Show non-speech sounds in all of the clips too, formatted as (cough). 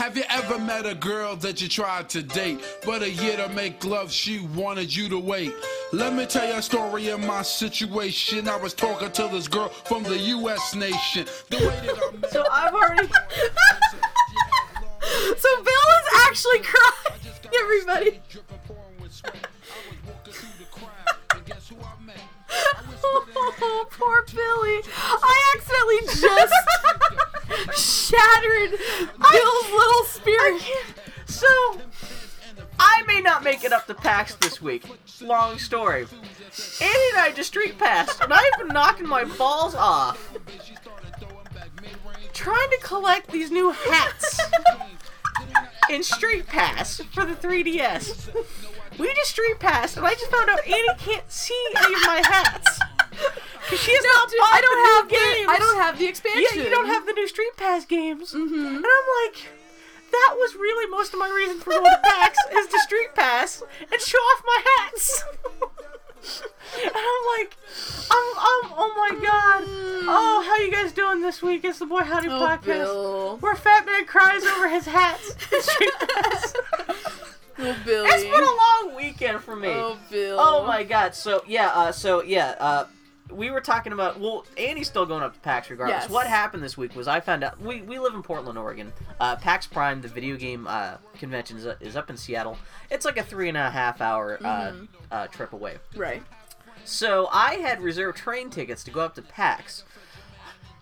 Have you ever met a girl that you tried to date, but a year to make love, she wanted you to wait? Let me tell you a story of my situation. I was talking to this girl from the U.S. nation. The way that I So I've already. (laughs) So Bill is actually crying, everybody. Oh, (laughs) poor Billy. I accidentally (laughs) just shattered Bill's little spirit. So I may not make it up to PAX this week. Long story. Andy and I just street passed, and I've been knocking my balls off trying to collect these new hats in Street Pass for the 3DS. We just street passed, and I just found out Annie can't see any of my hats. Cause she has not Dude, bought I don't the have games. the I don't have the expansion. Yeah, you don't have the new Street Pass games. Mm-hmm. And I'm like, that was really most of my reason for going to PAX (laughs) is to Street Pass and show off my hats. (laughs) and I'm like, I'm, I'm, oh my god. Oh, how you guys doing this week? It's the Boy Howdy Oh, podcast. Bill. Where Fat Man cries over his hats. (laughs) Street Pass. Oh, Billy. it's been a long weekend for me. Oh, Bill. Oh my god. So yeah, uh, so yeah, uh, we were talking about well, Annie's still going up to PAX regardless. Yes. What happened this week was I found out we, we live in Portland, Oregon. Uh, PAX Prime, the video game uh, convention, is, is up in Seattle. It's like a three and a half hour uh, Mm-hmm. uh, trip away. Right. So I had reserved train tickets to go up to PAX.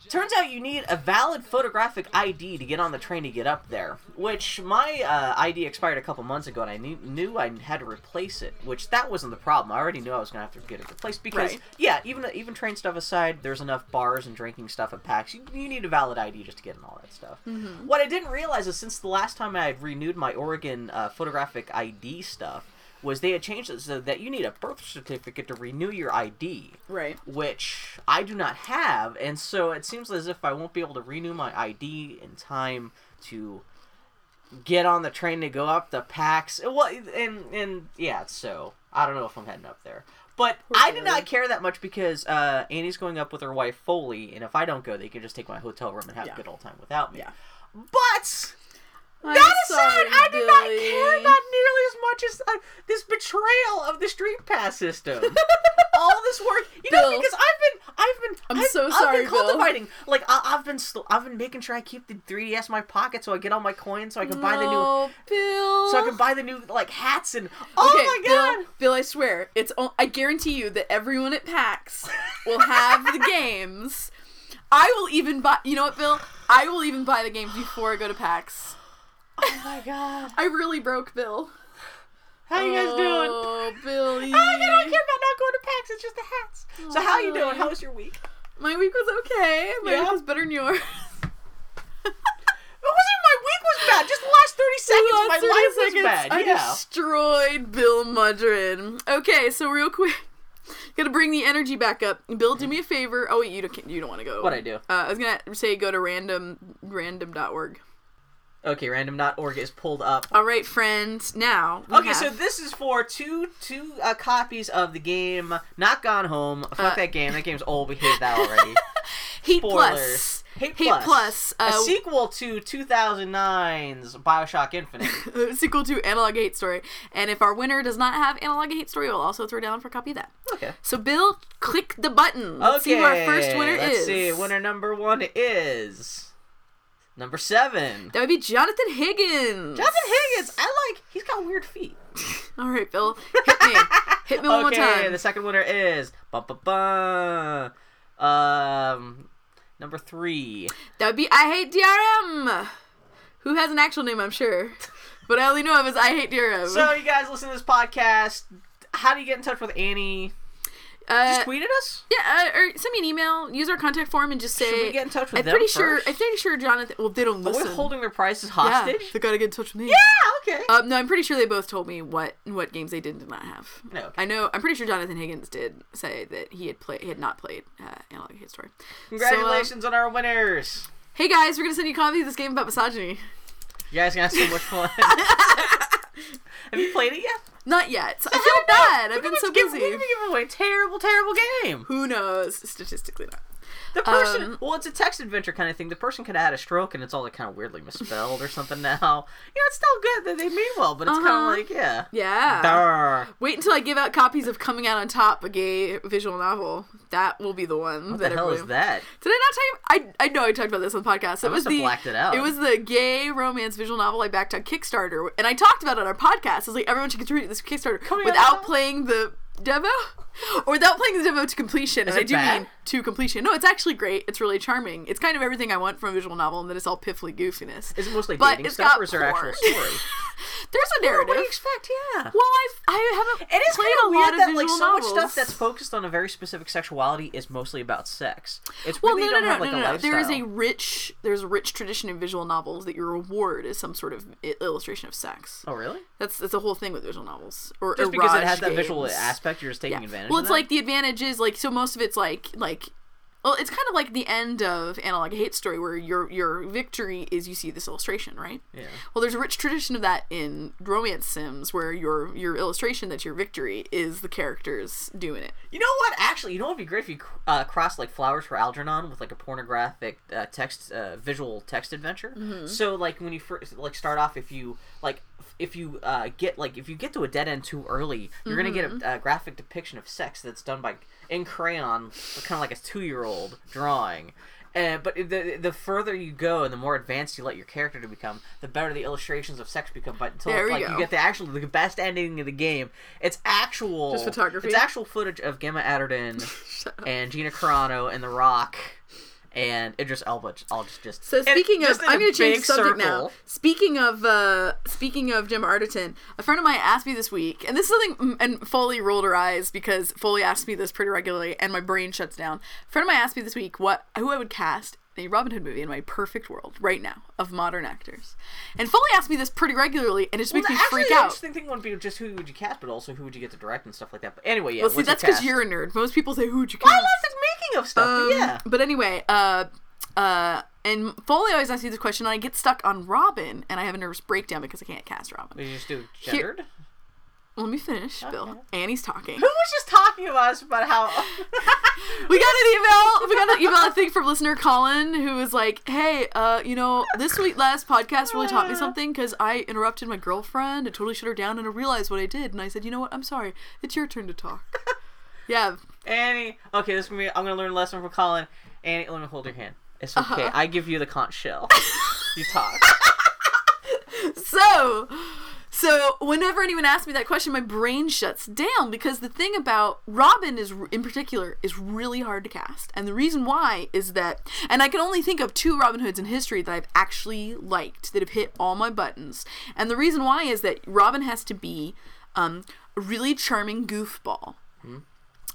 Turns out you need a valid photographic ID to get on the train to get up there, which my uh, ID expired a couple months ago, and I knew, knew I had to replace it. Which that wasn't the problem. I already knew I was gonna have to get it replaced because, Right. yeah, even even train stuff aside, there's enough bars and drinking stuff at PAX. You, you need a valid ID just to get in all that stuff. What I didn't realize is since the last time I had renewed my Oregon uh, photographic ID stuff, was they had changed it so that you need a birth certificate to renew your ID Right. which I do not have, and so it seems as if I won't be able to renew my ID in time to get on the train to go up the PAX. Well, and and yeah, so I don't know if I'm heading up there. But I did not care that much because uh, Annie's going up with her wife Foley, and if I don't go, they can just take my hotel room and have Yeah. a good old time without me. Yeah. But I'm that aside, I did not care not nearly as much as uh, this betrayal of the street pass system. (laughs) All this work, you know, because I've been, I've been, I'm I've, so I've sorry, been Bill. Like I, I've been, sl- I've been making sure I keep the 3ds in my pocket so I get all my coins so I can buy the new, Bill. so I can buy the new like hats and. Oh okay, my Bill, god! Bill, I swear, it's. o- I guarantee you that everyone at PAX will have the (laughs) games. I will even buy. You know what, Bill? I will even buy the games before I go to PAX. Oh my god! I really broke Bill. How you guys doing? Oh, Billy. Oh, I don't care about not going to PAX. It's just the hats. So how you doing? How was your week? My week was okay. My Yeah? week was better than yours. It wasn't my week was bad. Just the last thirty seconds, Last my 30 life was seconds, bad. I yeah. destroyed Bill Mudrin. Okay, so real quick, (laughs) gotta bring the energy back up. Bill, do me a favor. Oh wait, you don't you don't want to go. What'd I do? Uh, I was gonna say go to random random.org. Okay, random.org is pulled up. All right, friends. Now. we Okay, so this is for two two uh, copies of the game Not Gone Home. Fuck Uh, that game. That game's old. We hate that already. (laughs) Heat. Plus. Hate, Hate Plus. Plus, a uh, sequel to 2009's Bioshock Infinite. (laughs) uh, sequel to Analog Hate Story. And if our winner does not have Analog Hate Story, we'll also throw down for a copy of that. Okay. So Bill, click the button. Let's okay. see who our first winner let's is. see. Winner number one is number seven. That would be Jonathan Higgins. Jonathan Higgins. I like. He's got weird feet. (laughs) All right, Bill, hit me. hit me one more (laughs) time. okay, the second winner is bum, bum, bum. um number three. That would be I Hate DRM. Who has an actual name, I'm sure. But I only know of is I Hate DRM. So you guys listen to this podcast. How do you get in touch with Annie? Uh, Just tweet at us. yeah, uh, or send me an email. Use our contact form and just say. Should we get in touch with I'm them pretty sure. I'm pretty sure Jonathan. Well, they don't Are listen. we holding their prices yeah, hostage? they gotta get in touch with me. Yeah. Okay. Um, no, I'm pretty sure they both told me what what games they did and did not have. No, okay. I know. I'm pretty sure Jonathan Higgins did say that he had played. He had not played uh, Analog Hate Story. Congratulations on our winners. Hey guys, we're gonna send you a copy of this game about misogyny. You guys gonna have so much fun. (laughs) (laughs) have you played it yet? Not yet. I feel bad. I've been so give- busy. We're give away terrible, terrible game. Who knows? Statistically not. The person, Um, well, it's a text adventure kind of thing. The person could have had a stroke and it's all like kind of weirdly misspelled or something now. You know, it's still good that they mean well, but it's kind Uh-huh. of like, yeah. Yeah. Durr. Wait until I give out copies of Coming Out on Top, a gay visual novel. That will be the one. What that the hell is that? Did I not tell you? I, I know I talked about this on the podcast. It I was the blacked it out. It was the gay romance visual novel I backed on Kickstarter, and I talked about it on our podcast. I was like, everyone should contribute to this Kickstarter Coming without playing the demo, or without playing the demo to completion. Is and I do bad? mean to completion. No, it's actually great. It's really charming. It's kind of everything I want from a visual novel, and that it's all piffly goofiness. Is it mostly But dating it's stuff got or is there actual story? (laughs) There's a narrative. What do you expect? Yeah. Well, I've I haven't It is played kind a of lot weird of that like so novels. much stuff that's focused on a very specific sexuality is mostly about sex. It's Well, really no, no, don't no, have no, like no, a no. There is a rich, there's a rich tradition in visual novels that your reward is some sort of illustration of sex. Oh really? That's that's the whole thing with visual novels, or Just because it has that visual aspect, you're just taking Yeah. advantage. Well, it's like the advantage is like so most of it's like like. Well, it's kind of like the end of Analog Hate Story, where your your victory is you see this illustration, right? yeah. Well, there's a rich tradition of that in romance sims, where your your illustration that's your victory is the characters doing it. You know what? Actually, you know what would be great if you uh, crossed like Flowers for Algernon with like a pornographic uh, text, uh, visual text adventure. Mm-hmm. So like when you first like start off, if you like if you uh, get like if you get to a dead end too early, you're gonna get Mm-hmm. a, a graphic depiction of sex that's done by in crayon, kind of like a two year old drawing. Uh, but the the further you go and the more advanced you let your character to become, the better the illustrations of sex become. But until like go. you get the actual the best ending of the game, it's actual Just photography? It's actual footage of Gemma Arterton (laughs) and Gina Carano and The Rock and Idris Elba all just just So speaking of, just I'm going to change subject now. Speaking of, uh, speaking of Jim Arterton, a friend of mine asked me this week, and this is something, and Foley rolled her eyes because Foley asks me this pretty regularly, and my brain shuts down. A friend of mine asked me this week what who I would cast a Robin Hood movie in my perfect world right now of modern actors, and Foley asked me this pretty regularly, and it just Well, makes me freak the out. interesting thing wouldn't be just who would you cast, but also who would you get to direct and stuff like that. But anyway, yeah. Well, see, that's because you're a nerd. Most people say, "Who'd you I cast?" love the making of stuff. Um, but yeah. But anyway, uh, uh, and Foley always asks me this question, and I get stuck on Robin, and I have a nervous breakdown because I can't cast Robin. Did you just do Here- gendered? Let me finish, Okay. Bill. Annie's talking. Who was just talking to us about how? (laughs) We got an email. We got an email, I think, from listener Colin, who was like, "Hey, uh, you know, this week last podcast really taught me (laughs) something because I interrupted my girlfriend and totally shut her down, and I realized what I did, and I said, you know what? I'm sorry. It's your turn to talk. (laughs) yeah, Annie. Okay, this is gonna be. I'm gonna learn a lesson from Colin. Annie, let me hold your hand. It's okay. Uh-huh. I give you the conch shell. you talk. So, so whenever anyone asks me that question, my brain shuts down because the thing about Robin is, in particular, is really hard to cast, and the reason why is that, and I can only think of two Robin Hoods in history that I've actually liked that have hit all my buttons, and the reason why is that Robin has to be um, a really charming goofball,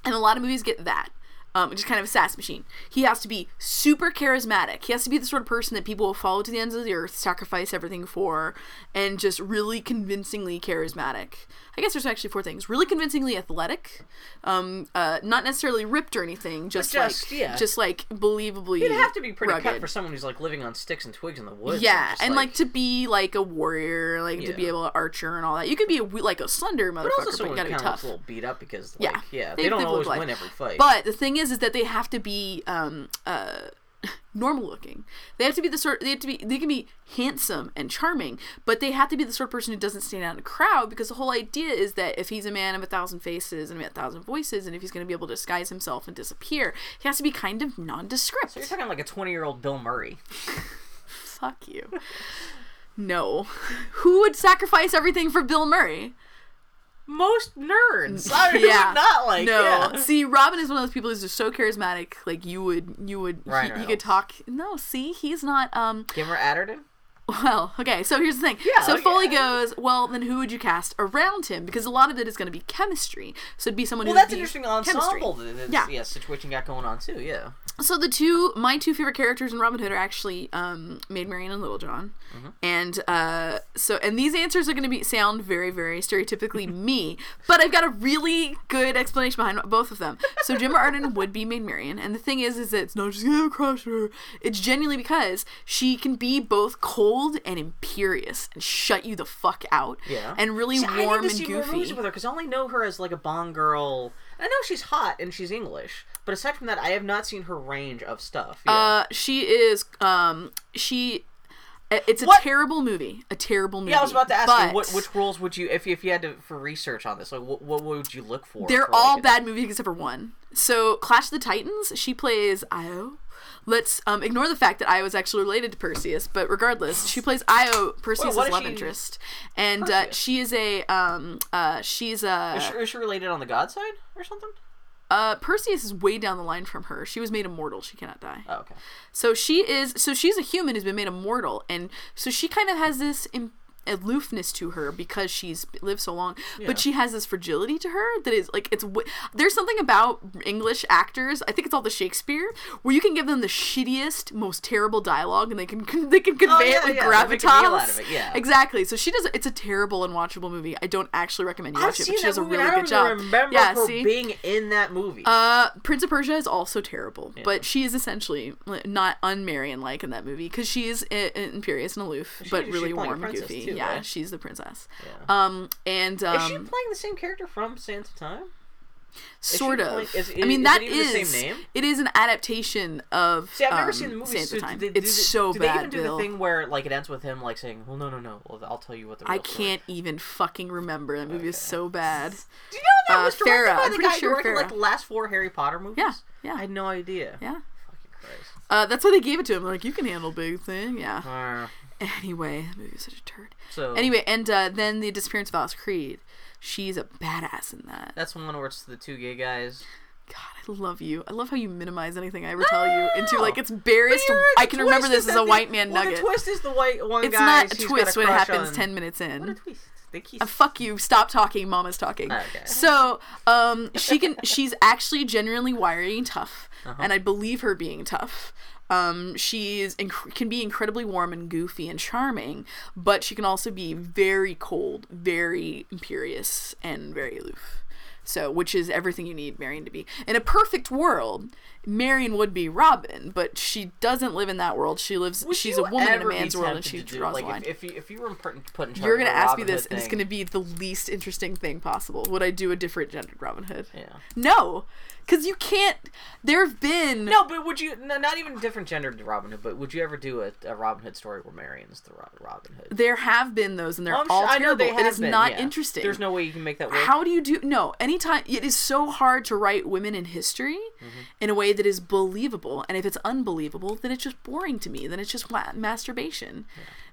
and a lot of movies get that. Um, just kind of a sass machine. He has to be super charismatic. He has to be the sort of person that people will follow to the ends of the earth, sacrifice everything for, and just really convincingly charismatic. I guess there's actually four things: really convincingly athletic, um, uh, not necessarily ripped or anything, just, just, like yeah. just like believably. You'd have to be pretty cut for someone who's like living on sticks and twigs in the woods. Yeah, just, and like, to be like a warrior, like to be able to archer and all that. You could be a, like a slender motherfucker, but also but, someone you who gotta be tough. a little beat up because, Yeah. like, yeah, They- they, don't always like- win every fight. But the thing is, is that they have to be um, uh, (laughs) normal looking. They have to be the sort. They have to be. They can be handsome and charming, but they have to be the sort of person who doesn't stand out in a crowd. Because the whole idea is that if he's a man of a thousand faces and a thousand voices, and if he's going to be able to disguise himself and disappear, he has to be kind of nondescript. so you're talking like a 20 year old Bill Murray. (laughs) Fuck you. No. (laughs) Who would sacrifice everything for Bill Murray? Most nerds. (laughs) I who not like. no. yeah. See, Robin is one of those people who's just so charismatic. Like you would, you would, he, he could talk. No, see, he's not. Um. Gemma Arterton. Well, okay. So here's the thing. Yeah, So okay. Foley goes. Well, then who would you cast around him? Because a lot of it is going to be chemistry. So it'd be someone Well, who. that's an interesting chemistry. ensemble. That this, Yeah. yeah. situation got going on too. Yeah. So the two, my two favorite characters in Robin Hood are actually um, Maid Marian and Little John, Mm-hmm. and uh, so and these answers are going to be sound very very stereotypically (laughs) me, but I've got a really good explanation behind both of them. So Gemma (laughs) Arden would be Maid Marian, and the thing is, is that it's not just oh, crush her. It's genuinely because she can be both cold and imperious and shut you the fuck out. Yeah. And really See, I warm need to and see more movies goofy. with her because I only know her as like a Bond girl. I know she's hot and she's English, but aside from that, I have not seen her range of stuff. Yeah. Uh, she is. Um, she. uh, It's a What? terrible movie. A terrible movie. yeah, I was about to ask but you what which roles would you if you, if you had to for research on this, like what, what would you look for? They're for, all like, bad movies except for one. So Clash of the Titans, she plays Io. Let's um, ignore the fact that Io is actually related to Perseus, but regardless, she plays Io, Perseus' love she- interest, and uh, she is a um, uh, she's a Is she, is she related on the god side or something? uh, Perseus is way down the line from her. She was made immortal; she cannot die. Oh, okay. So she is. So she's a human who's been made immortal, and so she kind of has this Im- aloofness to her because she's lived so long. But she has this fragility to her that is like it's. w- There's something about English actors. I think it's all the Shakespeare where you can give them the shittiest, most terrible dialogue, and they can they can convey Oh, yeah, it with yeah, they a meal gravitas. of it, yeah. Exactly. So she does. It's a terrible, unwatchable movie. I don't actually recommend you I've watch it, seen but she does a really good job. remember yeah. her see. being in that movie. Uh, Prince of Persia is also terrible, but she is essentially not un-Marian like in that movie because she is i- i- imperious and aloof, but really warm and goofy. too, yeah, right? she's the princess. Yeah. Um, and um, is she playing the same character from Sands of Time? sort of. playing- is- I mean, is that it is. The same name? It is an adaptation of. See, I've never um, seen the movie. Sands So of Time. do they, do it's they- so do bad, they even do Bill. the thing where like it ends with him like saying, "Well, no, no, no. Well, I'll tell you what the." I real story can't even fucking remember. That movie is so bad. Do you know that Uh, was directed Farrah. by I'm the guy sure who directed like the last four Harry Potter movies? Yeah, yeah. I had no idea. Yeah. Fucking Christ. Uh, that's why they gave it to him. Like, you can handle big thing. Yeah. Uh, Anyway, the movie was such a turd. So Anyway, and uh, then the disappearance of Alice Creed. She's a badass in that. that's one where it's the two gay guys. God, I love you. I love how you minimize anything I ever tell you into like it's (gasps) But barest. you're right, I the can remember twist this is as a the- white man well, nugget. The twist is the white one it's guy. not a he's twist got when it crush happens on- ten minutes What a in. twist! They kiss. Uh, fuck you. Stop talking. Mama's talking. Okay. So, um, she can. She's actually genuinely wiry and tough, Uh-huh. and I believe her being tough. Um, she's inc- can be incredibly warm and goofy and charming, but she can also be very cold, very imperious, and very aloof. So, which is everything you need Marian to be. In a perfect world, Marian would be Robin, but she doesn't live in that world. She lives. Would she's a woman in a man's world, and she do- draws like a line. If, if you if you were put, in charge You're gonna a ask me this, Hood and it's gonna be the least interesting thing possible. Would I do a different gendered Robin Hood? Yeah. No, because you can't. There have been No, but would you? No, not even different gendered Robin Hood, but would you ever do a, a Robin Hood story where Marian's the Ro- Robin Hood? There have been those, and they're I'm all sure- I know terrible. they it have is been, not yeah. interesting. There's no way you can make that work. How do you do? No, anytime it is so hard to write women in history Mm-hmm. in a way that is believable, and if it's unbelievable, then it's just boring to me. Then it's just wa- masturbation.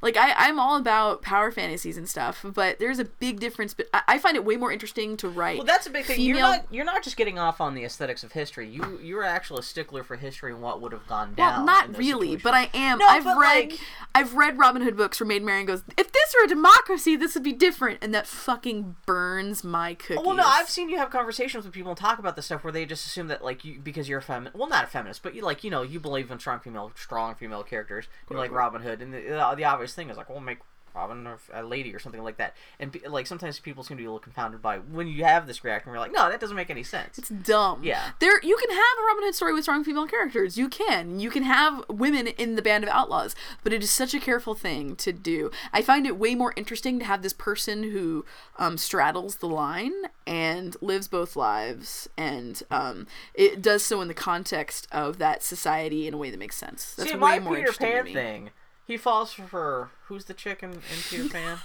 Like I, I'm all about power fantasies and stuff, but there's a big difference. But I, I find it way more interesting to write. Well, that's a big thing. Female, You're not you're not just getting off on the aesthetics of history. You you're actually a stickler for history and what would have gone down. Well, not really, situations. but I am. No, I've read, like- I've read Robin Hood books where Maid Marian goes, "If this were a democracy, this would be different," and that fucking burns my cookies. Well, no, I've seen you have conversations with people and talk about this stuff where they just assume that like you because you're a feminist. Well, not a feminist, but you like you know you believe in strong female, strong female characters. You like Robin Hood, and the, the obvious thing is like, well, make Robin or a lady or something like that. And like sometimes people seem to be a little confounded by when you have this reaction. We're like, no, that doesn't make any sense. It's dumb. Yeah. There you can have a Robin Hood story with strong female characters. You can. You can have women in the band of outlaws, but it is such a careful thing to do. I find it way more interesting to have this person who um, straddles the line and lives both lives and um, it does so in the context of that society in a way that makes sense. That's See, way my more Peter interesting to Pan me. thing. He falls for her. who's the chick in, Peter (laughs) Pan?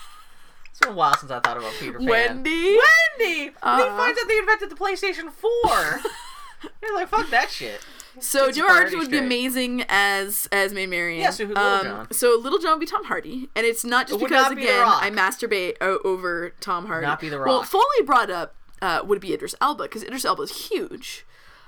It's been a while since I thought about Peter Pan. Wendy? Wendy. And he Uh. finds out they invented the PlayStation Four. (laughs) He's like, fuck that shit. So Gets Joe his Archer priorities would be amazing as as Maid Marian. Yeah, so who's Little John? So Little John would be Tom Hardy, and it's not just It because be again I masturbate o- over Tom Hardy. Not be The Well, Foley brought up uh, would be Idris Elba because Idris Elba is huge.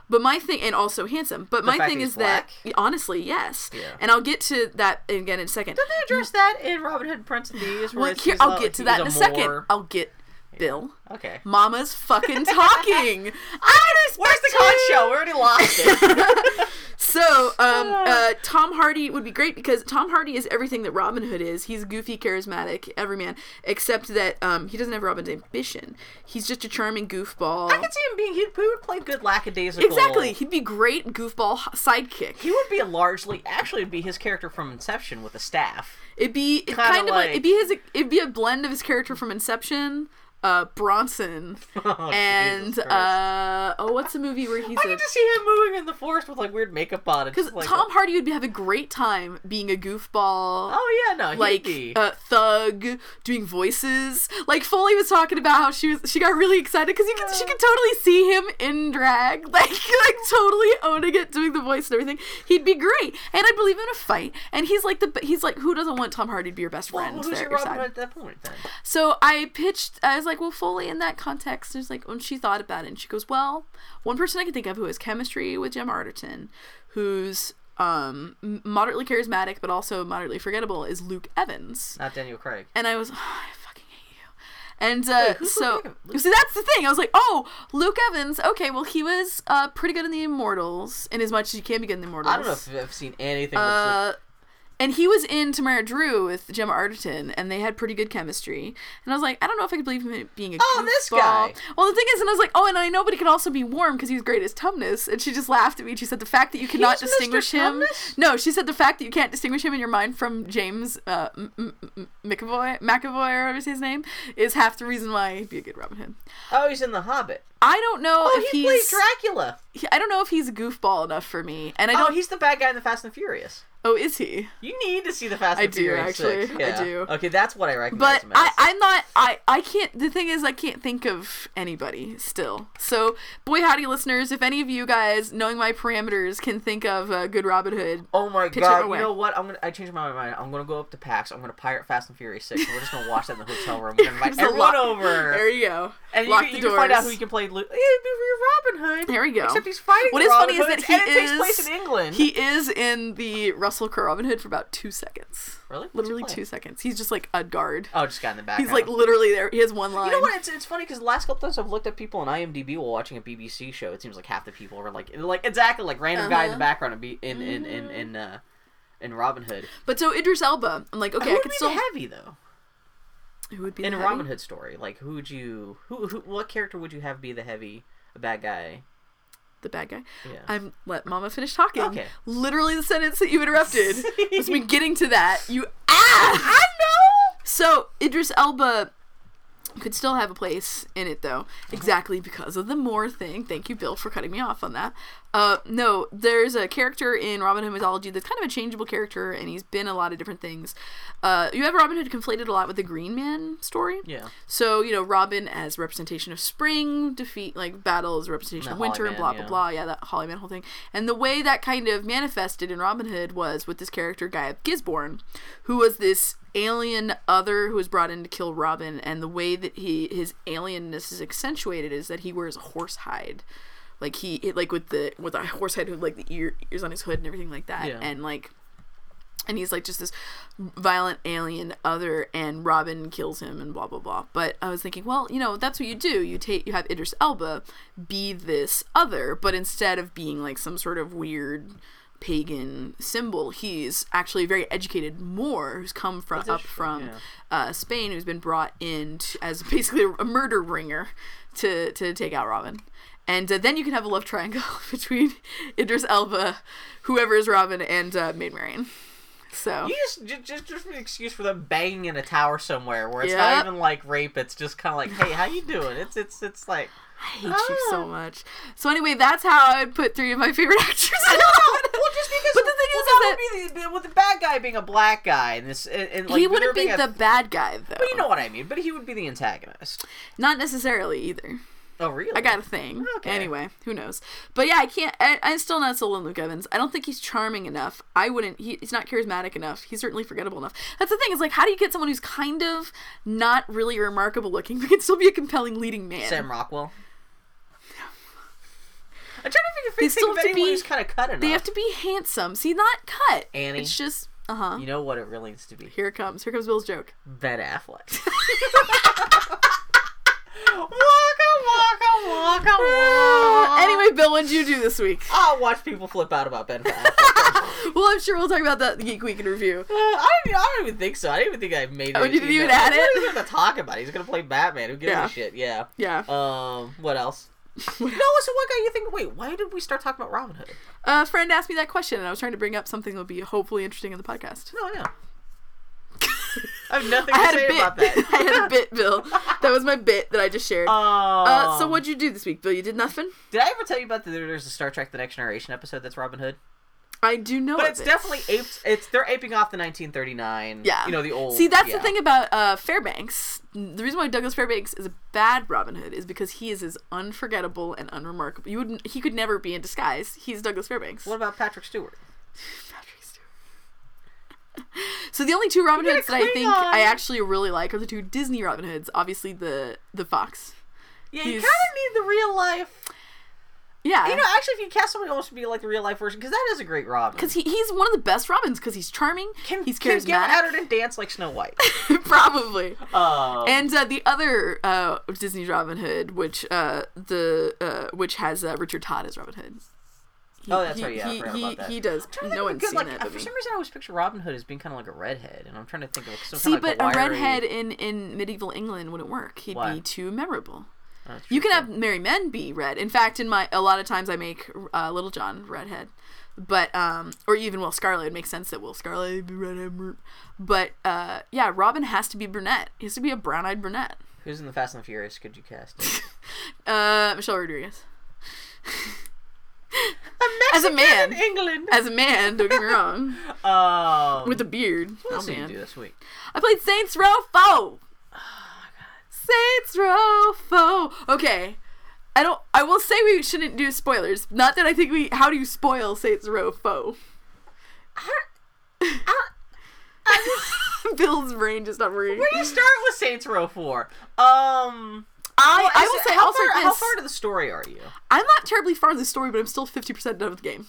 But my thing, and also handsome. But my thing is that honestly, yes. Yeah. And I'll get to that again in a second. Did they address that in Robin Hood Prince of Thieves? where Well, here, I'll a- get to that in a second. more- I'll get Bill. Okay. Mama's fucking talking. I (laughs) Where's the con show? We already lost it. (laughs) So, um, uh, Tom Hardy would be great because Tom Hardy is everything that Robin Hood is. He's goofy, charismatic, everyman, except that um, he doesn't have Robin's ambition. He's just a charming goofball. I could see him being. He, he would play good lackadaisical. Exactly. He'd be great goofball sidekick. He would be a largely. Actually, it'd be his character from Inception with a staff. It'd be Kinda kind of like, like- it'd be his it'd be a blend of his character from Inception, uh, Bronson, (laughs) Oh, and uh, oh, what's the movie where he's I a can just see him moving in the forest with like weird makeup on. Because like, Tom Hardy would be, have a great time being a goofball. Oh yeah, no, like uh, thug doing voices. Like Foley was talking about how she was she got really excited because could, she could totally see him in drag, (laughs) like like totally owning it, doing the voice and everything. He'd be great, and I'd believe in a fight. And he's like the he's like who doesn't want Tom Hardy to be your best well, friend? who's your Robin? At that point then? So I pitched. I was like, well, Foley in that context. There's like when she thought about it, and she goes, well, one person I can think of who has chemistry with Gemma Arterton, who's um moderately charismatic but also moderately forgettable, is Luke Evans. Not Daniel Craig. And I was, I fucking hate you. And uh, who's so, Luke see, that's the thing. I was like, oh, Luke Evans. Okay, well, he was uh, pretty good in the Immortals, in as much as you can be good in the Immortals. I don't know if I've seen anything. Uh, and he was in Tamara Drewe with Gemma Arterton, and they had pretty good chemistry. And I was like, I don't know if I could believe him being a Oh, this guy. Well, the thing is, and I was like, oh, and I know, but he can also be warm because he's great as toughness. And she just laughed at me. and She said the fact that you cannot He's distinguish him. No, she said the fact that you can't distinguish him in your mind from James uh, M- M- McAvoy, McAvoy, or whatever his name, is half the reason why he'd be a good Robin Hood. oh, he's in The Hobbit. I don't know Oh, if he plays he's. Dracula. I don't know if he's a goofball enough for me, and I Oh, don't. he's the bad guy in the Fast and the Furious. Oh, is he? You need to see the Fast and I do, actually. 6. I do. Okay, that's what I recognize But I. I'm not. I, I can't. The thing is, I can't think of anybody still. So, boy, howdy, listeners! If any of you guys, knowing my parameters, can think of a good Robin Hood, Oh my god! away. You know what? I'm gonna. I changed my mind. I'm gonna go up to PAX. I'm gonna pirate Fast and Furious Six. And we're just gonna watch that in the hotel room. We're gonna invite (laughs) everyone over. there you go. and you, Lock can, the you can find out who you can play. Lu- Yeah, Robin Hood. There we go. Except he's fighting. What is Robin funny is that he it takes is- place in England. He is in the Russell Crowe Robin Hood for about two seconds. really, What's Literally two seconds. He's just like a guard. Oh, just got in the background. He's like literally there. He has one line. You know what? It's, it's funny because the last couple times I've looked at people on IMDb while watching a BBC show, it seems like half the people are like like exactly like random guy in the Uh-huh. background and be in in in in uh, in Robin Hood. But so Idris Elba, I'm like, okay, who I could still. heavy though Who would be in a? Robin Hood story? Like who would you who, who what character would you have be the heavy the bad guy? The bad guy. Yeah. I'm let Mama finish talking. Okay. Literally the sentence that you interrupted (laughs) was me getting to that. You ah, I know. So Idris Elba could still have a place in it though, exactly because of the Moore thing. Thank you, Bill, for cutting me off on that. Uh, no, there's a character in Robin Hood mythology that's kind of a changeable character, and he's been a lot of different things. Uh, you have Robin Hood conflated a lot with the Green Man story. Yeah. So you know, Robin as representation of spring, defeat like battles, representation of winter, and blah blah yeah. blah. Yeah, that Holly Man whole thing. And the way that kind of manifested in Robin Hood was with this character guy of Gisborne, who was this alien other who was brought in to kill Robin. And the way that he his alienness is accentuated is that he wears a horse hide. Like he it, like with the with the horse head with like the ear, ears on his hood and everything like that. Yeah. And like and he's like just this violent alien other and robin kills him and blah blah blah but i was thinking well you know that's what you do you take you have idris elba be this other but instead of being like some sort of weird pagan symbol he's actually a very educated moor who's come from up from yeah. uh, spain who's been brought in to, as basically a murder ringer to to take out robin and uh, then you can have a love triangle (laughs) between Idris Elba, whoever is Robin, and uh, Maid Marian. So You just, just just an excuse for them banging in a tower somewhere where it's not even like rape. It's just kind of like, hey, how you doing? It's it's it's like. I hate you so Ah. much. So anyway, that's how I would put three of my (laughs) favorite actors. in Robin. Well, just because. But the thing well, is, that is would be the, with the bad guy being a black guy, and this, and, and like he wouldn't be being a- the bad guy though. But you know what I mean. But he would be the antagonist. Not necessarily either. Oh, really? I got a thing. Okay. Anyway, who knows? But yeah, I can't. I, I'm still not sold on Luke Evans. I don't think he's charming enough. I wouldn't. He, he's not charismatic enough. He's certainly forgettable enough. That's the thing. Is like, how do you get someone who's kind of not really remarkable looking, (laughs) but can still be a compelling leading man? Sam Rockwell. (laughs) I'm trying to think They still have to be- who's kind of cut enough. They have to be handsome. See, not cut. Annie. It's just. Uh huh. You know what it really needs to be? Here comes. Here comes Bill's joke. Ben Affleck. (laughs) waka waka on, come on. anyway, Bill, what did you do this week? I'll watch people flip out about Ben Affleck. (laughs) Well, I'm sure we'll talk about that in the Geek Week in review. Uh, I, don't, I don't even think so. I didn't even think I made it. Oh, you didn't even I add don't it? (laughs) even have to talk about it. He's gonna play Batman. Who gives Yeah. a shit? Yeah. Yeah. Um. What else? (laughs) no, so what got you think? Wait, why did we start talking about Robin Hood? A friend asked me that question, and I was trying to bring up something that would be hopefully interesting in the podcast. Oh, yeah. (laughs) I have nothing I to had say a bit. about that. (laughs) I had a bit, Bill. That was my bit that I just shared. Uh, so what'd you do this week, Bill? You did nothing. Did I ever tell you about the, there's a Star Trek: The Next Generation episode that's Robin Hood? I do know. But it's it. definitely aped. It's they're aping off the 1939. Yeah. You know the old. See, that's yeah. the thing about uh, Fairbanks. The reason why Douglas Fairbanks is a bad Robin Hood is because he is as unforgettable and unremarkable. You wouldn't. He could never be in disguise. He's Douglas Fairbanks. What about Patrick Stewart? (laughs) So the only two Robin You get Hoods that I think. I actually really like are the two Disney Robin Hoods. Obviously the the Fox. Yeah, you kind of need the real life. Yeah. You know, actually, if you cast somebody else to be like the real life version, because that is a great Robin. because he, he's one of the best Robins because he's charming. can he's can Gavin charismatic. Arterton dance like Snow White? (laughs) Probably. Um, And uh, the other uh, Disney Robin Hood, which uh, the uh, which has uh, Richard Todd as Robin Hood. He, Oh, that's he, right, yeah, he, he, about that. he does. I'm trying to No think of a one's good, seen like, that For some reason, I always picture Robin Hood as being kind of like a redhead, and I'm trying to think of some See, kind but of like a wiry... redhead in in medieval England wouldn't work. He'd Why? be too memorable. Oh, You can have merry men be red. In fact, in my a lot of times I make uh, Little John redhead, but um, or even Will Scarlet. It makes sense that Will Scarlet be redhead. But uh, yeah, Robin has to be brunette. He has to be a brown-eyed brunette. Who's in the Fast and the Furious? Could you cast? (laughs) Uh, Michelle Rodriguez. (laughs) a As a man. in England. As a man, don't get me wrong, Um, with a beard. what Oh did you do this week? I played Saints Row 4. Saints Row 4. Okay. I don't I will say we shouldn't do spoilers. Not that I think we how do you spoil Saints Row 4? (laughs) Bill's brain just not working. Where do you start with Saints Row Four? Um, I, well, I will say how also far, how far into the story are you? I'm not terribly far in the story, but I'm still 50% done with the game.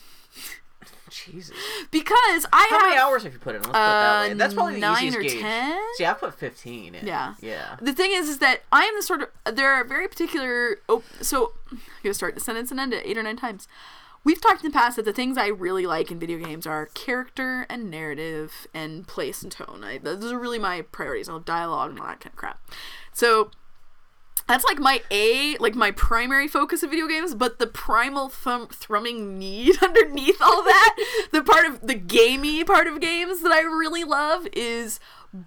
Jesus, Because I how have many hours have you put in? Let's put it that way. Uh, That's probably the nine easiest or gauge. 10? See, I've put fifteen. In. Yeah. yeah. The thing is, is that I am the sort of there are very particular. Oh, so I'm gonna start the sentence and end it eight or nine times. We've talked in the past that the things I really like in video games are character and narrative and place and tone. I, those are really my priorities. I love dialogue and all that kind of crap. So that's like my A, like my primary focus of video games, but the primal thrum- thrumming need (laughs) underneath all that, the part of the gamey part of games that I really love is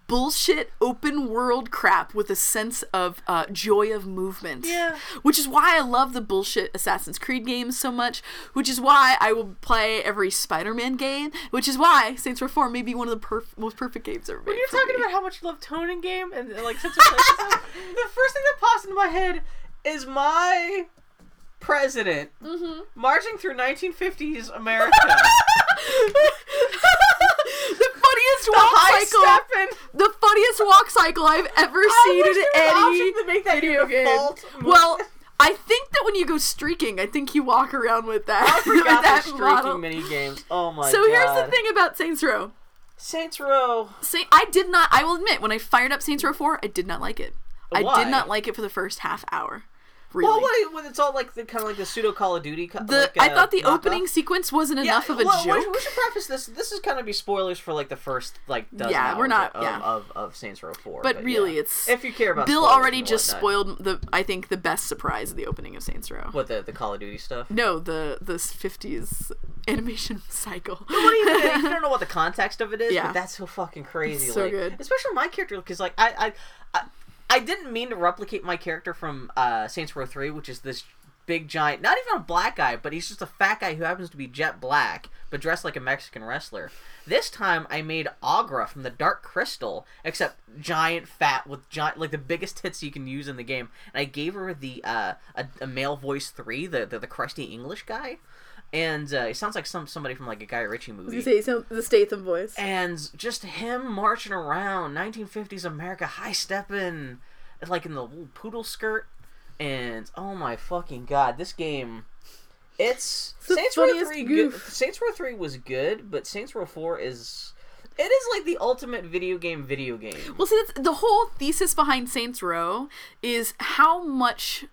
bullshit open world crap with a sense of uh, joy of movement. Yeah. Which is why I love the bullshit Assassin's Creed games so much, which is why I will play every Spider Man game, which is why Saints Row 4 may be one of the perf- most perfect games ever made. When you're talking me. about how much you love tone in game and like sense of place, stuff, the first thing that pops into my head is my president Mm-hmm. marching through 1950s America. (laughs) the funniest the walk cycle. stepping. The funniest walk cycle I've ever seen in there was an any to make that video game. Well, I think that when you go streaking, I think you walk around with that. I (laughs) with forgot that streaking model. mini games. Oh my So god. here's the thing about Saints Row. Saints Row. Saint, I did not. I will admit, when I fired up Saints Row 4, I did not like it. I did not like it for the first half hour. Really. Well, what, when it's all like the kind of like the pseudo Call of Duty. the like, I uh, thought the knockoff. opening sequence wasn't Yeah, enough of a well, we- joke. We should preface this. This is kind of be spoilers for like the first like dozen Yeah, we're not- of, yeah. of, of Saints Row Four. but really, yeah. it's if you care about Bill already just spoiled the. I think the best surprise of the opening of Saints Row. what the the Call of Duty stuff. No, the the fifties animation (laughs) cycle. What do you, you (laughs) don't know what the context of it is, Yeah. but that's so fucking crazy. It's so like, good. Especially my character, because like I, I, I, I didn't mean to replicate my character from uh, Saints Row Three, which is this big giant, not even a black guy, but he's just a fat guy who happens to be jet black, but dressed like a Mexican wrestler. This time I made Aughra from the Dark Crystal, except giant, fat, with giant, like the biggest tits you can use in the game. And I gave her the uh, a, a male voice three, the, the the crusty English guy, and uh, he sounds like some somebody from like a Guy Ritchie movie You say the Statham voice. and just him marching around 1950s America, high stepping, like in the little poodle skirt, and oh my fucking god, this game. It's the Saints Row three. Good, goof. Saints Row three was good, but Saints Row four is. It is like the ultimate video game. Video game. Well, see, that's, the whole thesis behind Saints Row is how much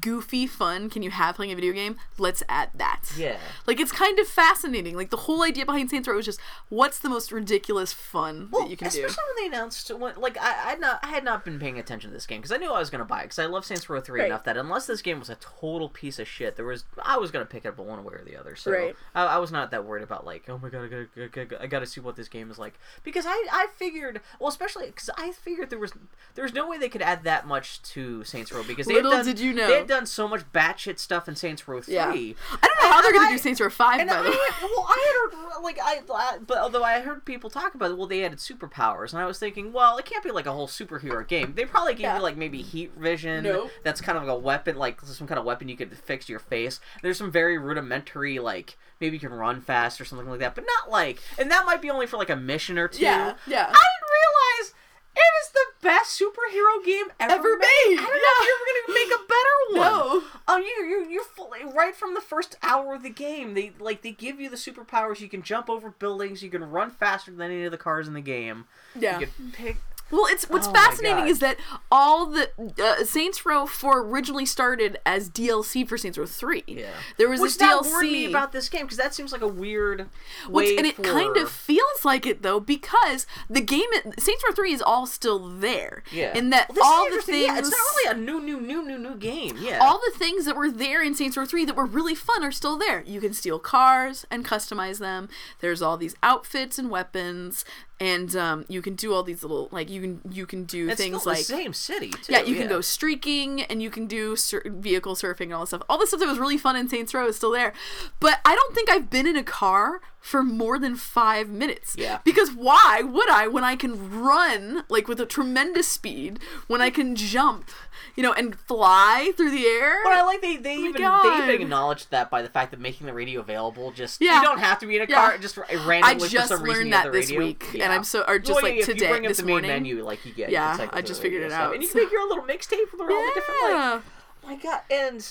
goofy fun can you have playing a video game? Let's add that. Yeah. Like it's kind of fascinating. Like the whole idea behind Saints Row was just what's the most ridiculous fun that you can do. especially when they announced when like I I had not I had not been paying attention to this game because I knew I was gonna buy it because I love Saints Row three Right. enough that unless this game was a total piece of shit, there was I was gonna pick it up one way or the other. So Right. I, I was not that worried about like oh my god I gotta, I gotta see what this game is like because I I figured well especially because I figured there was there was no way they could add that much to Saints Row because they Little done, did you know. They had done so much batshit stuff in Saints Row three. Yeah. I don't know how they're gonna do Saints Row Five And by I, the way. well, I heard like I, I, but although I heard people talk about it, well, they added superpowers, and I was thinking, well, it can't be like a whole superhero game. They probably gave Yeah. you like maybe heat vision. Nope. That's kind of like a weapon, like some kind of weapon you could fix to your face. There's some very rudimentary, like maybe you can run fast or something like that, but not like, and that might be only for like a mission or two. Yeah, yeah. I didn't realize. It is the best superhero game ever, Ever made, I don't know if you're gonna make a better (laughs) one. No. Oh, you you you're fully right from the first hour of the game. They like they give you the superpowers. You can jump over buildings. You can run faster than any of the cars in the game. Yeah. You can pick. Well, it's what's Oh fascinating is that all the uh, Saints Row 4 originally started as DLC for Saints Row 3. Yeah. There was Which this that DLC. worried me about this game because that seems like a weird Which, way and it for... kind of feels like it though because the game Saints Row 3 is all still there. yeah. In that Well, all the things Yeah, it's not really a new new new new new game. Yeah. all the things that were there in Saints Row 3 that were really fun are still there. You can steal cars and customize them. There's all these outfits and weapons and um, you can do all these little like you can you can do it's things like the same city too. Yeah, you can go streaking and you can do sur- vehicle surfing and all this stuff. All the stuff that was really fun in Saints Row is still there. But I don't think I've been in a car for more than five minutes. Yeah. Because why would I when I can run like with a tremendous speed, when I can jump, you know, and fly through the air? But I like they they Oh even they even acknowledged that by the fact that making the radio available just Yeah. you don't have to be in a Yeah. car just randomly I for just some reason learned you that this radio. week, Yeah. and I'm so or just Well, like if today you bring up this the main morning. menu like you get Yeah, I just figured radio it out, and you so- make your own little mixtape for all the (laughs) different like Yeah. my god and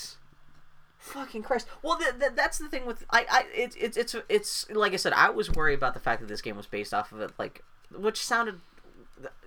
fucking christ well th- th- that's the thing with i i it's it's it's it's like i said i was worried about the fact that this game was based off of it like which sounded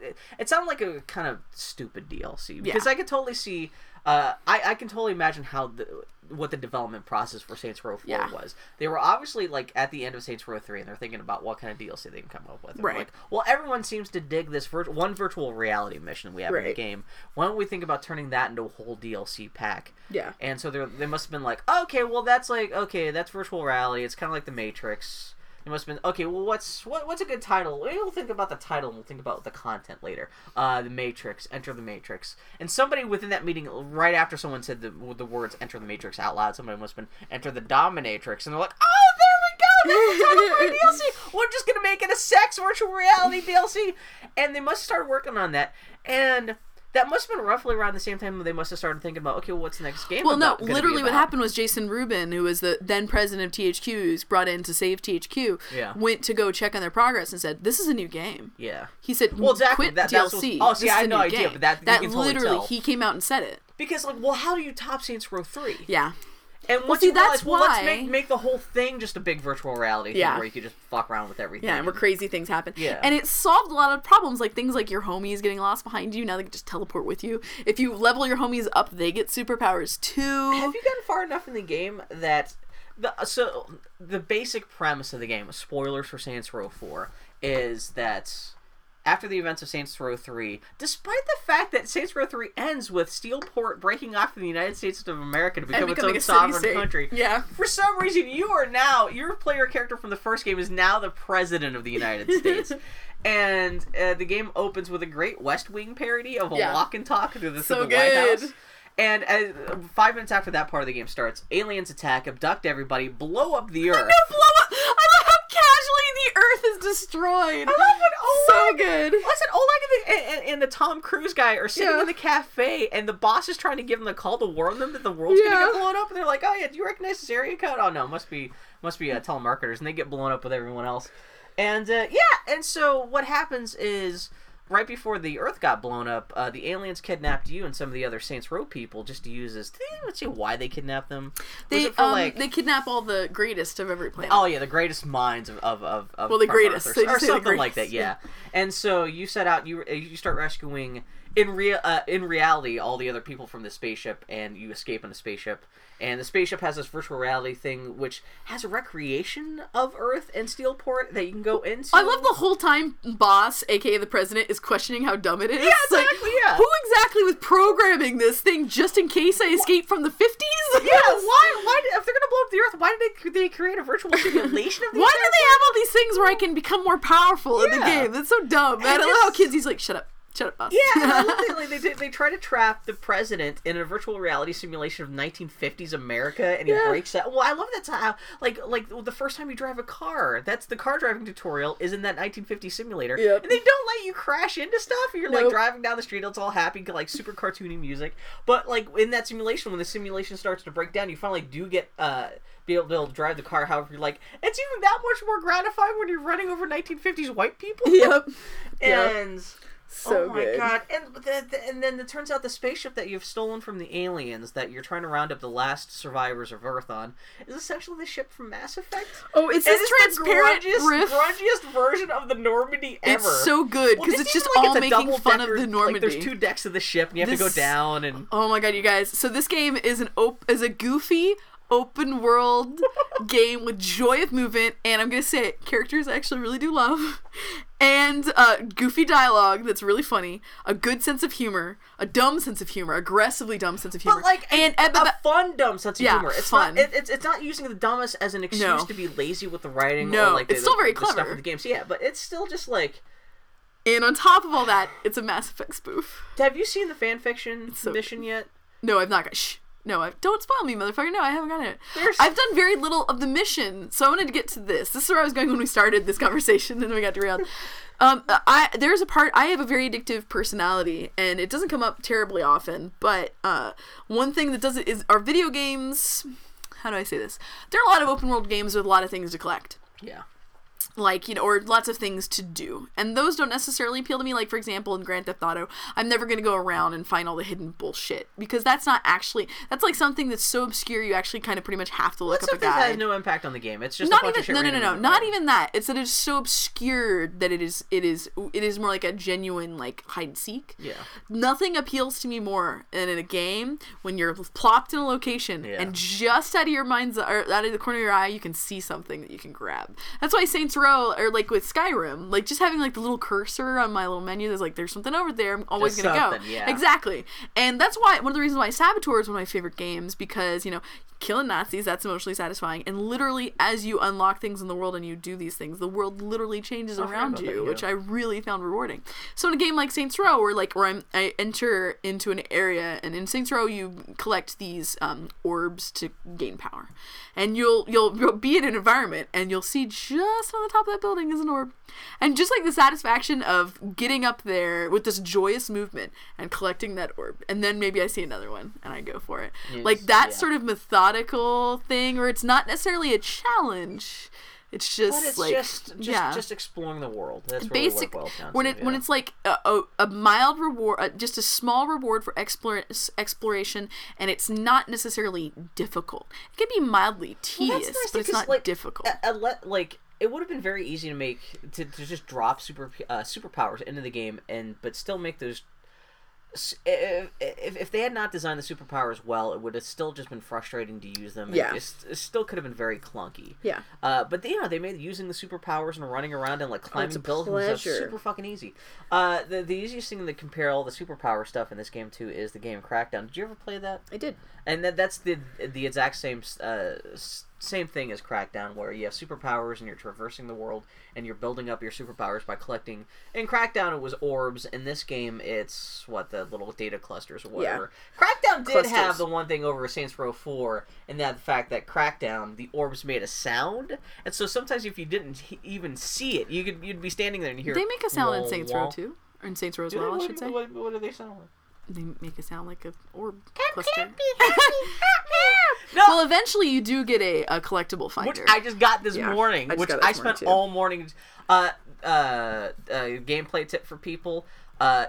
it, it sounded like a kind of stupid dlc because Yeah. i could totally see uh i i can totally imagine how the what the development process for Saints Row 4 Yeah. was. They were obviously like at the end of Saints Row 3 and they're thinking about what kind of DLC they can come up with. And Right. Like, well, everyone seems to dig this vir- one virtual reality mission we have in the game. Why don't we think about turning that into a whole DLC pack? Yeah. And so they they must have been like, okay, well that's like okay, that's virtual reality. It's kind of like the Matrix. It must have been okay. Well, what's what, what's a good title? We'll think about the title and we'll think about the content later. Uh, the Matrix, Enter the Matrix, and somebody within that meeting, right after someone said the the words Enter the Matrix out loud, somebody must have been Enter the Dominatrix, and they're like, oh, there we go. That's the title for a (laughs) DLC. We're just gonna make it a sex virtual reality DLC, and they must start working on that. And that must have been roughly around the same time they must have started thinking about, okay, well, what's the next game? Well, no, literally, what happened was Jason Rubin, who was the then president of THQ, who's brought in to save THQ, Yeah. went to go check on their progress and said, "This is a new game." Yeah. He said, Well, exactly, "Quit that- DLC." oh, see, I had no idea, game." but that- that totally literally tell. he came out and said it. Because like, well, how do you top Saints Row three? Yeah, And once see, you realize, that's well, let's make make the whole thing just a big virtual reality thing where you could just fuck around with everything. yeah, and where crazy things happen. Yeah. and it solved a lot of problems, like things like your homies getting lost behind you. Now they can just teleport with you. If you level your homies up, they get superpowers too. Have you gotten far enough in the game that the so the basic premise of the game, spoilers for Saints Row Four, is that after the events of Saints Row 3, despite the fact that Saints Row 3 ends with Steelport breaking off from the United States of America to become its own sovereign state. country, Yeah. for some reason you are now your player character from the first game is now the president of the United (laughs) States. And uh, the game opens with a great West Wing parody of a Yeah. walk and talk through the, So the White good. House. And as, five minutes after that part of the game starts, aliens attack, abduct everybody, blow up the Earth. No, blow up! I love how casually the Earth is destroyed. I love when So good. Listen, Oleg and the, and, and the Tom Cruise guy are sitting Yeah. in the cafe, and the boss is trying to give them the call to warn them that the world's gonna Yeah. get blown up, and they're like, "Oh yeah, do you recognize this area code? Oh no, must be must be uh, telemarketers," and they get blown up with everyone else. And uh, yeah, and so what happens is right before the Earth got blown up, uh, the aliens kidnapped you and some of the other Saints Row people just to use as. They even say why they kidnapped them? They for, um like- they kidnap all the greatest of every planet. Oh yeah, the greatest minds of of of, of Well, the greatest. Earth or, or something like that. Yeah. And so you set out. You you start rescuing in real uh, in reality all the other people from the spaceship, and you escape in a spaceship. And the spaceship has this virtual reality thing, which has a recreation of Earth and Steelport that you can go into. I love the whole time boss, aka the president, is questioning how dumb it is. Yeah, It's like, exactly, yeah. Who exactly was programming this thing just in case I escape from the fifties? Yeah, (laughs) why? Why? If they're gonna blow up the Earth, why did they, they create a virtual (laughs) simulation of the Why do they have all these things where I can become more powerful in the game? That's so dumb. I don't know how kids. He's like, shut up, shut up, boss. Yeah, I love (laughs) that, like, they, they, they try to trap the president in a virtual reality simulation of 1950s America, and he Yeah. breaks that. Well, I love that's how, like, like the first time you drive a car, that's the car driving tutorial is in that 1950 simulator, Yep. and they don't let you crash into stuff. You're like driving down the street, it's all happy, like super cartoony music. But like in that simulation, when the simulation starts to break down, you finally do get uh be able to, be able to drive the car. However, you're like, it's even that much more gratifying when you're running over 1950s white people. yep. (laughs) And So oh my good. god! And the, the, and then it turns out the spaceship that you've stolen from the aliens that you're trying to round up the last survivors of Earth on is essentially the ship from Mass Effect. Oh, it's And this it's transparent the grungiest, riff. grungiest version of the Normandy ever. It's so good because just it's just like, all a making fun of the Normandy. Like, there's two decks of the ship, and you have to go down and. Oh my god, you guys! So this game is an op- is a goofy open world game with joy of movement, and I'm gonna say it, characters I actually really do love, and uh, goofy dialogue that's really funny, a good sense of humor, a dumb sense of humor, aggressively dumb sense of humor, But like and a, but- a fun dumb sense of Yeah, humor. It's fun. not. It, it's it's not using the dumbest as an excuse No. to be lazy with the writing. No, or, like the, it's still very the stuff clever. with the games. Yeah, but it's still just like. and on top of all that, it's a Mass Effect spoof. Have you seen the fan fiction so mission yet? No, I've not got. Shh. No, I don't spoil me, motherfucker. No, I haven't gotten it. There's- I've done very little of the mission, so I wanted to get to this. This is where I was going when we started this (laughs) conversation, and then we got derailed. Um, I there's a part I have a very addictive personality, and it doesn't come up terribly often. But uh, one thing that does it is our video games. How do I say this? There are a lot of open world games with a lot of things to collect Yeah. Like you know or lots of things to do. And those don't necessarily appeal to me. Like for example in grand theft auto i'm never going to go around and find all the hidden bullshit because that's not actually that's like something that's so obscure you actually kind of pretty much have to look It's up a that has no impact on the game. It's just a not even shit no no no no. not even that. It's that it's so obscure that it is it is it is more like a genuine like hide and seek. Yeah. nothing appeals to me more than in a game when you're plopped in a location Yeah. and just out of your mind's or out of the corner of your eye you can see something that you can grab. That's why saints or like with skyrim like just having like the little cursor on my little menu there's like there's something over there i'm always Just gonna go yeah. exactly and that's why one of the reasons why saboteur is one of my favorite games because you know killing nazis that's emotionally satisfying. And literally as you unlock things in the world and you do these things the world literally changes forgot around you which i really found rewarding. So in a game like saints row where like where i'm i enter into an area and in saints row you collect these um, orbs to gain power. And you'll, you'll you'll be in an environment and you'll see just on the top of that building is an orb. And just like the satisfaction of getting up there with this joyous movement and collecting that orb. And then maybe i see another one and i go for it. Like that yeah. sort of methodical thing where it's not necessarily a challenge. It's just But it's like just just, yeah. just exploring the world. That's basic what it when it when it's like a, a, a mild reward uh, just a small reward for explore, exploration and it's not necessarily difficult. It can be mildly Well, tedious nice but it's not like, difficult. a- le- like it would have been very easy to make to, to just drop super uh, superpowers into the game and but still make those if, if, if they had not designed the superpowers well, it would have still just been frustrating to use them. Yeah. it's- it still could have been very clunky. Yeah. Uh, but you know, they made using the superpowers and running around and like climbing Oh, buildings and stuff pleasure. super fucking easy. Uh, the the easiest thing to compare all the superpower stuff in this game to is the game Crackdown. Did you ever play that? i did And that, that's the the exact same uh, same thing as Crackdown, where you have superpowers and you're traversing the world and you're building up your superpowers by collecting. In Crackdown, it was orbs. In this game, it's what the little data clusters or whatever. Crackdown did Clusters. have the one thing over Saints Row Four, and that the fact that Crackdown the orbs made a sound, and so sometimes if you didn't even see it, you could you'd be standing there and you hear. they make a sound in saints row too or in saints row as Do they? well i What- should say What, what do they sound like? they make a sound like a orb cluster (laughs) No, well eventually you do get a, a collectible which finder I just got this Yeah, morning, I which got I morning, spent too. all morning. Uh, uh, uh, gameplay tip for people: Uh,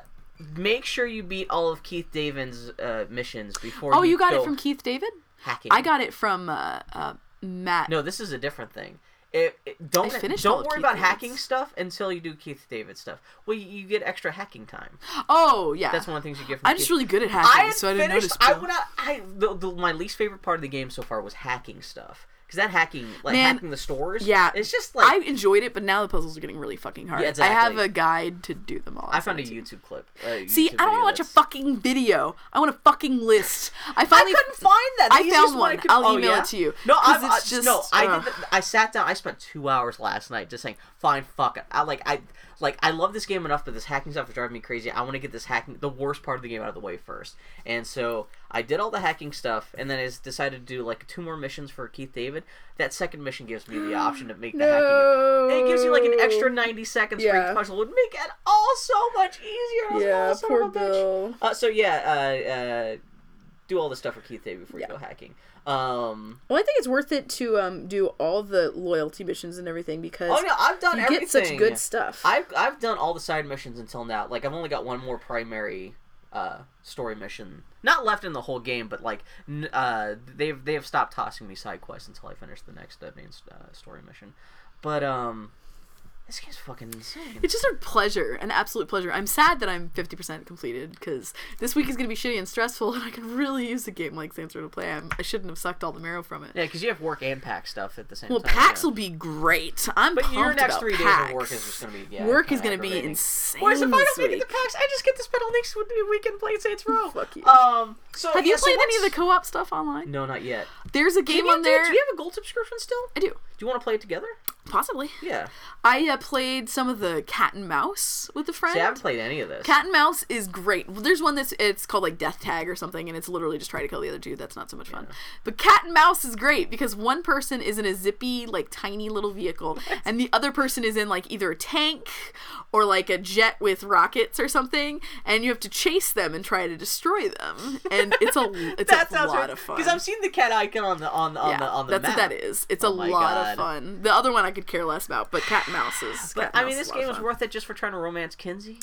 make sure you beat all of Keith David's uh, missions before. Oh, you got go it from Keith David? hacking. I got it from uh, uh, Matt. No, this is a different thing. It, it- don't I don't worry Keith about David's. hacking stuff until you do Keith David stuff. Well, you, you get extra hacking time. Oh, yeah. That's one of the things you get from. I'm Keith. just really good at hacking, had so I didn't finished. notice. I would out. I the, the, my least favorite part of the game so far was hacking stuff because that hacking, like Man, hacking the stores. Yeah, it's just like I enjoyed it, but now the puzzles are getting really fucking hard. Yeah, exactly. I have a guide to do them all. I found a sent it to you. YouTube clip. uh, See, I don't want to watch a fucking video. I want a fucking list. I I finally couldn't find that. The I found one I could, I'll oh, email yeah? it to you. No, I, it's I, no. just, I did. The, I sat down. I spent two hours last night just saying, "Fine, fuck it." I like. I like. I love this game enough, but this hacking stuff is driving me crazy. I want to get this hacking, the worst part of the game, out of the way first. And so I did all the hacking stuff, and then I decided to do like two more missions for Keith David. That second mission gives me the (gasps) option to make the hacking. And It gives you like an extra ninety seconds for each puzzle. Would make it all so much easier. I was like, "Oh, son of bitch." Uh, so yeah, uh, uh, do all the stuff for Keith David before Yeah. you go hacking. Um, Well, I think it's worth it to um, do all the loyalty missions and everything because oh no, I've done you everything. get such good stuff. I've I've done all the side missions until now. Like I've only got one more primary uh, story mission, not left in the whole game, but like uh, they've they have stopped tossing me side quests until I finish the next uh, main uh, story mission. But um, this game's fucking insane. It's just a pleasure, an absolute pleasure. I'm sad that I'm 50% completed because this week is going to be shitty and stressful, (laughs) and I could really use a game like Saints Row to play. I'm, I shouldn't have sucked all the marrow from it. Yeah, because you have work and pack stuff at the same Well, time. PAX yeah. will be great. I'm But pumped your next about three days of work is just gonna be yeah, Work is going to be insane Whereas if I this don't make it week. to PAX, I just get to spend all next weekend playing Saints Row. (laughs) Fuck you. Um, so Have you yeah, so played any of the co-op stuff online? No, not yet. There's a game you on there. Do you have a gold subscription still? I do. Do you want to play it together? Possibly. Yeah. I uh, played some of the Cat and Mouse with a friend. See, I haven't played any of this. Cat and Mouse is great. There's one that's it's called like Death Tag or something, and it's literally just try to kill the other two. That's not so much fun. But Cat and Mouse is great because one person is in a zippy, like tiny little vehicle, and the other person is in like either a tank or like a jet with rockets or something, and you have to chase them and try to destroy them. And it's a (laughs) it's that a lot right. of fun. Because I've seen the cat icon on the on the on yeah, the on the that's map. what that is. It's Oh a lot God. of fun. The other one I could care less about, but Cat and Mouse is. But I mean, this a lot of game is worth it just for trying to romance Kinzie.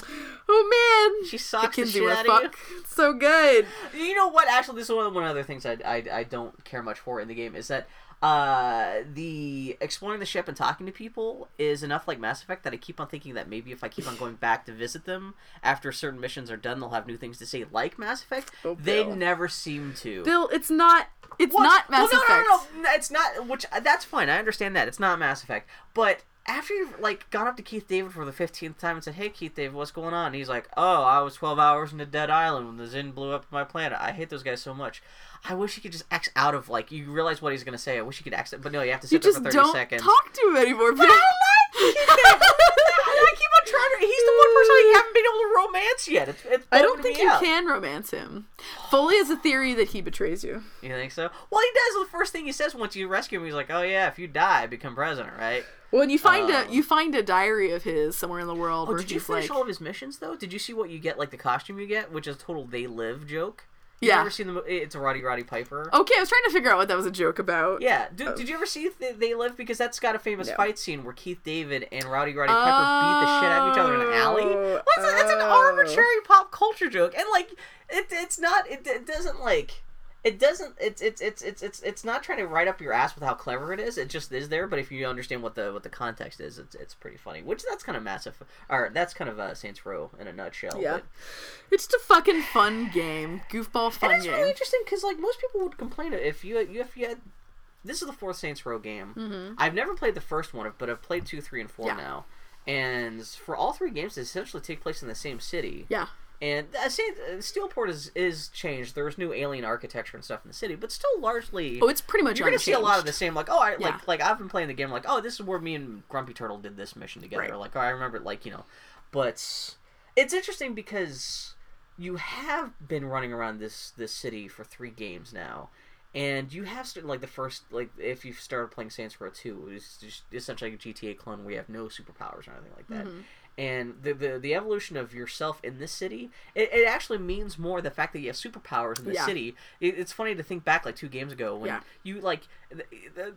Oh man, She sucks the Kinzie shit out of you. fuck. So good. You know what? Actually, this is one of one the other things I, I, I don't care much for in the game is that uh, the exploring the ship and talking to people is enough like Mass Effect that I keep on thinking that maybe if I keep on going back to visit them after certain missions are done, they'll have new things to say like Mass Effect. Oh, they never seem to. Bill, it's not. It's What? not Mass well, no, Effect. No, no, no, it's not. Which that's fine. I understand that it's not Mass Effect, but. After you've like gone up to Keith David for the fifteenth time and said, "Hey Keith David, what's going on?" And he's like, "Oh, I was twelve hours in a dead island when the Zin blew up my planet. I hate those guys so much. I wish he could just X out of like you realize what he's gonna say. I wish he could X it, but no, you have to You sit there just for thirty don't seconds. talk to him anymore. Bill. I keep on trying to. He's the one person I (laughs) haven't been able to romance yet. It's, it's I don't think you out. can romance him. Foley has a theory that he betrays you. You think so? Well, he does. The first thing he says once you rescue him, he's like, "Oh yeah, if you die, I become president, right?" Well, and you find Um, a you find a diary of his somewhere in the world Oh, where did you finish like, all of his missions though? Did you see what you get, like the costume you get, which is a total "they live" joke? You Yeah. ever seen the? It's a Roddy Roddy Piper. okay, I was trying to figure out what that was a joke about. Yeah. Did, did you ever see Th- They Live? Because that's got a famous No. fight scene where Keith David and Roddy Roddy Piper beat the shit out of each other in an alley. Oh, Well, it's, a- it's an oh. arbitrary pop culture joke, and like it, it's not. It, it doesn't like. It doesn't. It's it's it's it's it's it's not trying to write up your ass with how clever it is. It just is there. But if you understand what the what the context is, it's it's pretty funny. Which that's kind of massive. Or that's kind of uh, Saints Row in a nutshell. Yeah. but- It's just a fucking fun game, goofball fun and it's game. really interesting because like most people would complain if you you if you had this is the fourth Saints Row game. I've never played the first one, but I've played two, three, and four Mm-hmm. Yeah. now. And for all three games, they essentially take place in the same city. yeah, And I say uh, Steelport is is changed. There's new alien architecture and stuff in the city, but still largely. oh, it's pretty much you're gonna see a lot of the same, like oh, I, Yeah. like like I've been playing the game, like oh, this is where me and Grumpy Turtle did this mission together. Right. Like oh, I remember, like you know, but it's interesting because you have been running around this this city for three games now, and you have started like the first like if you've started playing Saints Row two, it's just essentially a GTA clone where you have no superpowers or anything like that. Mm-hmm. And the, the the evolution of yourself in this city, it, it actually means more the fact that you have superpowers in the Yeah. city. It, it's funny to think back like two games ago when Yeah. you like the, the,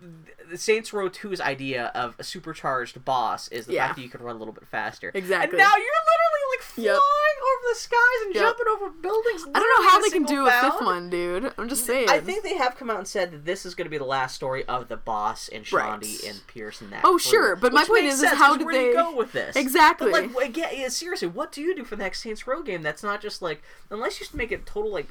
the Saints Row 2's idea of a supercharged boss is the Yeah. fact that you could run a little bit faster. Exactly. And now you're literally flying Yep. over the skies and Yep. jumping over buildings. I don't know how they can do single a fifth one, dude. I'm just saying. I think they have come out and said that this is going to be the last story of the boss and Right. And Pierce and that. Oh, crew, sure, but my point makes is- is sense, how 'cause did where do they- go with this? Exactly. But like, again, yeah, seriously, what do you do for the next Saints Row game? That's not just like unless you just make it total like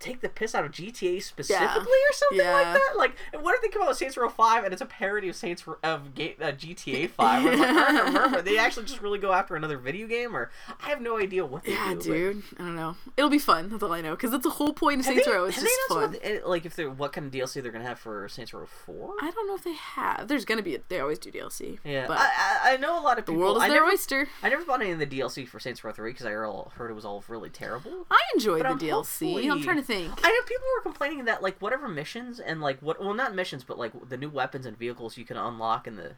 take the piss out of GTA specifically or something Yeah. like that. Like, what if they come out with Saints Row Five and it's a parody of Saints Row, of ga- uh, GTA (laughs) Five? Like, "Murder, murder." They actually just really go after another video game, or I have no idea what they yeah, do. but- dude. I don't know. It'll be fun. That's all I know. Because that's the whole point of Have Saints they, Row. It's just fun. what, like if they're what kind of DLC they're gonna have for Saints Row Four? I don't know if they have. There's gonna be. A, they always do DLC. Yeah, But I, I, know a lot of people. the world is I their never, oyster. I never bought any of the DLC for Saints Row Three because I all heard it was all really terrible. I enjoyed But the I'm DLC. I'm trying to think. I know people were complaining that like whatever missions and like what well not missions but like the new weapons and vehicles you can unlock in the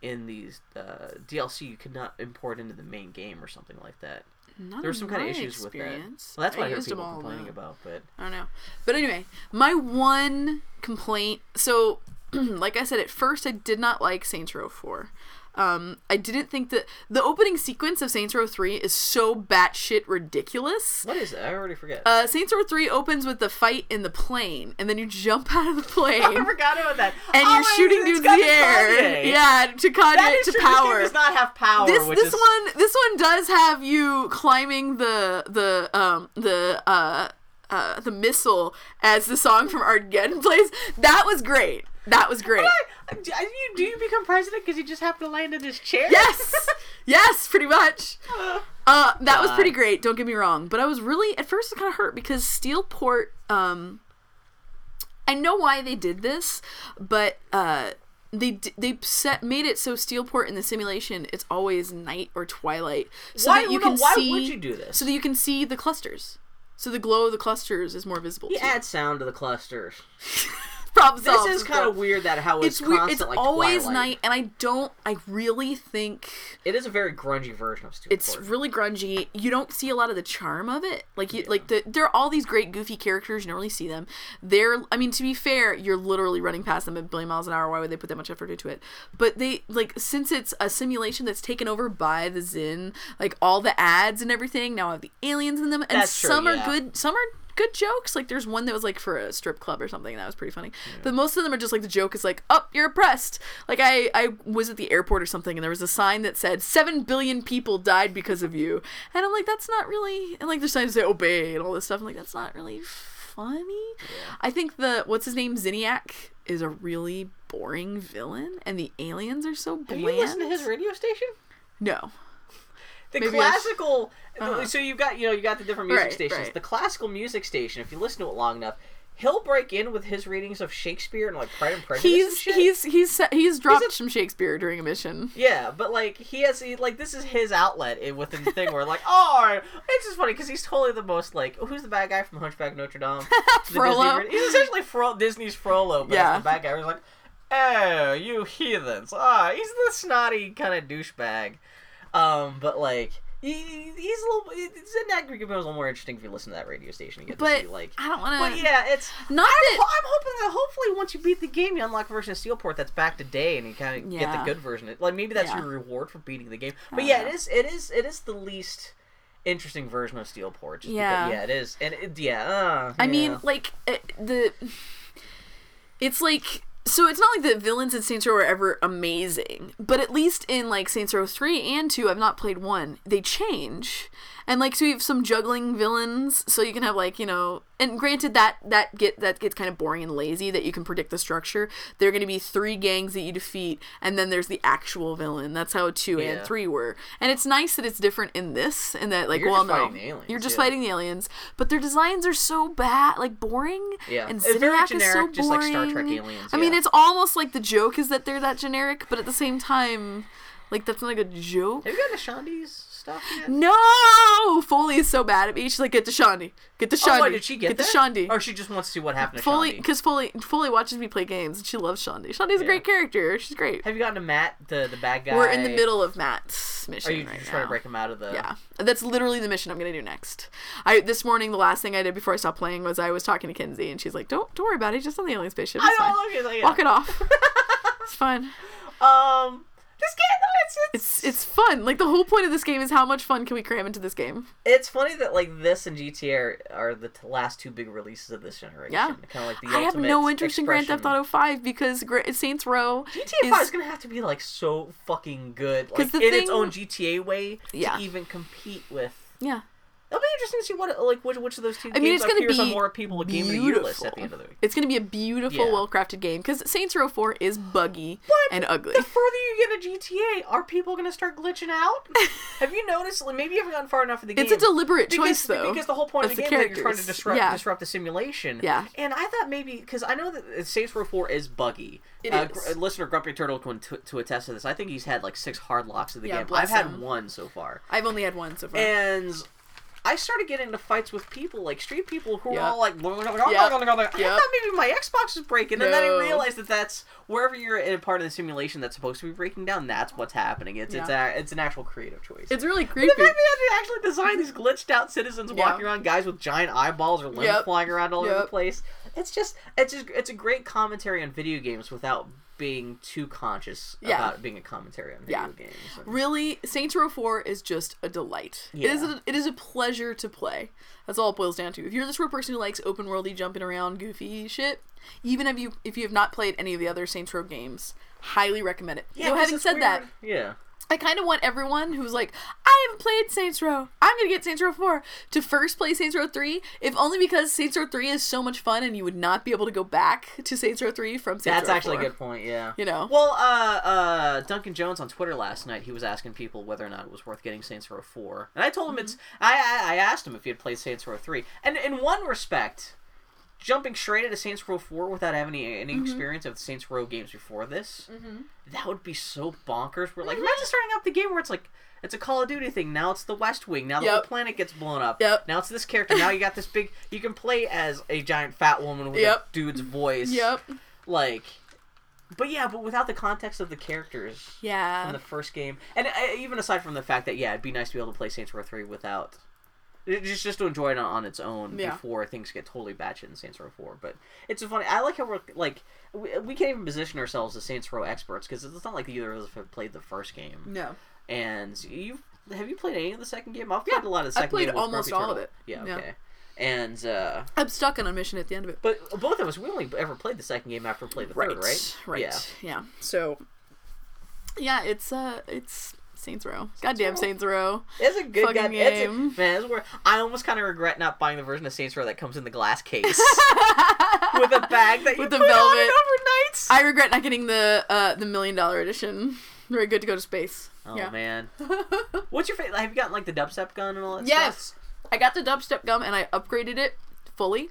in these uh, DLC you could not import into the main game or something like that. Not There were some kind of issues with that. Well, experience. that's what I, heard people complaining though. about. But I don't know. But anyway, my one complaint. So, (clears throat) like I said, at first I did not like Saints Row 4. Um, I didn't think that the opening sequence of Saints Row 3 is so batshit ridiculous. what is it? I already forget. Uh, Saints Row 3 opens with the fight in the plane, and then you jump (laughs) out of the plane. I forgot about that. and Oh, you're shooting dudes in the air. Kanye. (laughs) Yeah, to Kanye That is to true. This power. does not have power. this this is, one this one does have you climbing the the um the uh uh the missile as the song from Armageddon (laughs) plays. That was great. That was great. Do you, do you become president because you just happen to land in his chair? Yes. (laughs) yes, pretty much. Uh, that was pretty great. Don't get me wrong, but I was really at first kind of hurt because Steelport. Um, I know why they did this, but uh, they they set made it so Steelport in the simulation it's always night or twilight, so Why- that you no, can why see. would you do this? So that you can see the clusters. So the glow of the clusters is more visible. You to you. add sound to the clusters. (laughs) Problem This solved, is kind of weird that how it's, It's weird. It's like, always Twilight. night, and I don't. I really think It is a very grungy version of Stupid it's really grungy. You don't see a lot of the charm of it. Like you, like the there are all these great goofy characters. You don't really see them. They're, I mean, to be fair, you're literally running past them at a billion miles an hour. Why would they put that much effort into it? But they like since it's a simulation that's taken over by the Zin, like all the ads and everything now have the aliens in them, and That's true, some are good. Some are good jokes. Like there's one that was like for a strip club or something that was pretty funny. But most of them are just like the joke is like, "Up, you're oppressed." Like I I was at the airport or something and there was a sign that said 7 billion people died because of you. And I'm like, that's not really and like there's signs that say obey and all this stuff. I'm like, that's not really funny. I think the what's his name Zinyak is a really boring villain and the aliens are so Have bland. you listened to his radio station? No. The Maybe classical. Uh-huh. So you've got you know you got the different music Right, stations. right. The classical music station. If you listen to it long enough, he'll break in with his readings of Shakespeare and like Pride and Prejudice. and He's shit. he's he's he's dropped a- some Shakespeare during a mission. Yeah, but like he has he, like this is his outlet in- within the thing where like (laughs) oh it's just funny because he's totally the most like who's the bad guy from Hunchback of Notre Dame? (laughs) The Disney Frollo. he's essentially Fro- Disney's Frollo, but Yeah. the bad guy. He's like, oh you heathens! Ah, he's the snotty kind of douchebag. Um, but like. He, he's a little. Zednak becomes a little more interesting if you listen to that radio station. You get to But see like. I don't want But to. yeah, it's Not I'm, that- I'm hoping that hopefully once you beat the game, you unlock a version of Steelport that's back to day, and you kind of get the good version. Like maybe that's Yeah. your reward for beating the game. But yeah, know. it is. It is. It is the least interesting version of Steelport. Just Yeah. Because, yeah, it is. And it, yeah. Uh, I yeah. mean, like uh, the. It's like so. It's not like the villains in Saints Row are ever amazing, but at least in like Saints Row three and two, I've not played one. They change, and like so you have some juggling villains, so you can have like you know. And granted that that get that gets kind of boring and lazy that you can predict the structure. There are going to be three gangs that you defeat, and then there's the actual villain. That's how two Yeah. and three were, and it's nice that it's different in this, and that like You're well just no, fighting the aliens, you're just yeah. fighting the aliens, but their designs are so bad, like boring. Yeah. and It's very generic, is so just like Star. Trek aliens, I mean, it's almost like the joke is that they're that generic, but at the same time, like that's not like a joke. have you gotten to Shaundi's stuff yet? No, Foley is so bad at me. She's like, "Get to Shaundi, get to Shaundi, Oh, what, did she get, get to Shaundi." Or she just wants to see what happened to Foley, because Foley, Foley watches me play games, and she loves Shaundi. Shaundi's a great character. She's great. Have you gotten to Matt, the the bad guy? We're in the middle of Matt's mission Are you right just trying now. to break him out of the? Yeah, that's literally the mission I'm gonna do next. I this morning the last thing I did before I stopped playing was I was talking to Kinzie and she's like, "Don't don't worry about it. He's just on the alien spaceship. I It's fine. don't know. Okay, like, yeah. Walk it off. (laughs) it's fine." Um, this game, though, it's It's it's fun. Like the whole point of this game is how much fun can we cram into this game? It's funny that like this and GTA are, are the t- last two big releases of this generation. Yeah. kind of like the I have no interest in Grand Theft. Auto 5 because Gra- Saints Row GTA Five is gonna have to be like so fucking good, like in its own GTA way, Yeah. to even compete with. yeah. It'll be interesting to see what like which, which of those two I mean, games it's gonna be more people game of the year list at the end of the week. It's gonna be a beautiful, Yeah. well-crafted game because Saints Row 4 is buggy But and ugly. The further you get a GTA, are people gonna start glitching out? (laughs) Have you noticed? Like, maybe you haven't gotten far enough in the game. It's a deliberate because, choice, though. Because the whole point of the the game is that you're trying to disrupt Yeah. disrupt the simulation. Yeah. And I thought maybe because I know that Saints Row Four is buggy. It uh, is. Gr- listener Grumpy Turtle can t- to attest to this. I think he's had like six hard locks of the Yeah, game. I've had one so far, I've only had one so far. and. I started getting into fights with people, like street people, who were Yep. all like, "Oh, Yep. I thought maybe my Xbox was breaking," and then I realized that that's wherever you're in a part of the simulation that's supposed to be breaking down. That's what's happening. It's it's a, it's an actual creative choice. it's really the creepy. fact they had to actually design these glitched out citizens Yeah. walking around, guys with giant eyeballs or limbs Yep. flying around all over the place. It's just it's just it's a great commentary on video games without being too conscious Yeah. about being a commentary on video Yeah. games. And- Really, Saints Row 4 is just a delight. It is Yeah. a, it is a pleasure to play. That's all it boils down to. If you're the sort of person who likes open worldy jumping around goofy shit, even if you if you have not played any of the other Saints Row games, highly recommend it. Yeah, 'cause having said that, yeah. I kind of want everyone who's like, I haven't played Saints Row. I'm gonna get Saints Row 4 to first play Saints Row 3, if only because Saints Row 3 is so much fun and you would not be able to go back to Saints Row 3 from Saints Row. That's Row actually 4. a good point. Yeah. You know? Well, uh, uh, Duncan Jones on Twitter last night, he was asking people whether or not it was worth getting Saints Row Four, and I told him it's. Mm-hmm. I, I I asked him if he had played Saints Row Three, and in one respect, jumping straight into Saints Row Four without having any, any Mm-hmm. experience of Saints Row games before this, that would be so bonkers. We're like, imagine starting out the game where it's like. It's a Call of Duty thing. Now it's the West Wing. Now the whole planet gets blown up. Yep. Now it's this character. Now you got this big. You can play as a giant fat woman with Yep. a dude's voice. Yep. Like, but yeah, but without the context of the characters Yeah. in the first game, and uh, even aside from the fact that yeah, it'd be nice to be able to play Saints Row Three without. Just, just to enjoy it on, its own Yeah. before things get totally batshit in Saints Row 4. But it's funny. I like how we're like we, we can't even position ourselves as Saints Row experts because it's not like either of us have played the first game. no. And you have you played any of the second game? I've played Yeah, a lot of the I second played game. almost all of it. Yeah. Yeah. Okay. And uh, I'm stuck on a mission at the end of it. but both of us we only ever played the second game after we played the third, right? Right. Yeah. Yeah. So yeah, it's uh it's Saints Row. Goddamn Saints Row. It's a good Fucking god- it's a- game. man, it's where I almost kind of regret not buying the version of Saints Row that comes in the glass (laughs) case with a bag that you With the put on velvet. it overnight. I regret not getting the uh the million dollar edition. Very good to go to space. oh yeah. man, (laughs) what's your favorite? Have you gotten like the dubstep gun and all that Yes. stuff? I got the dubstep gum and I upgraded it fully.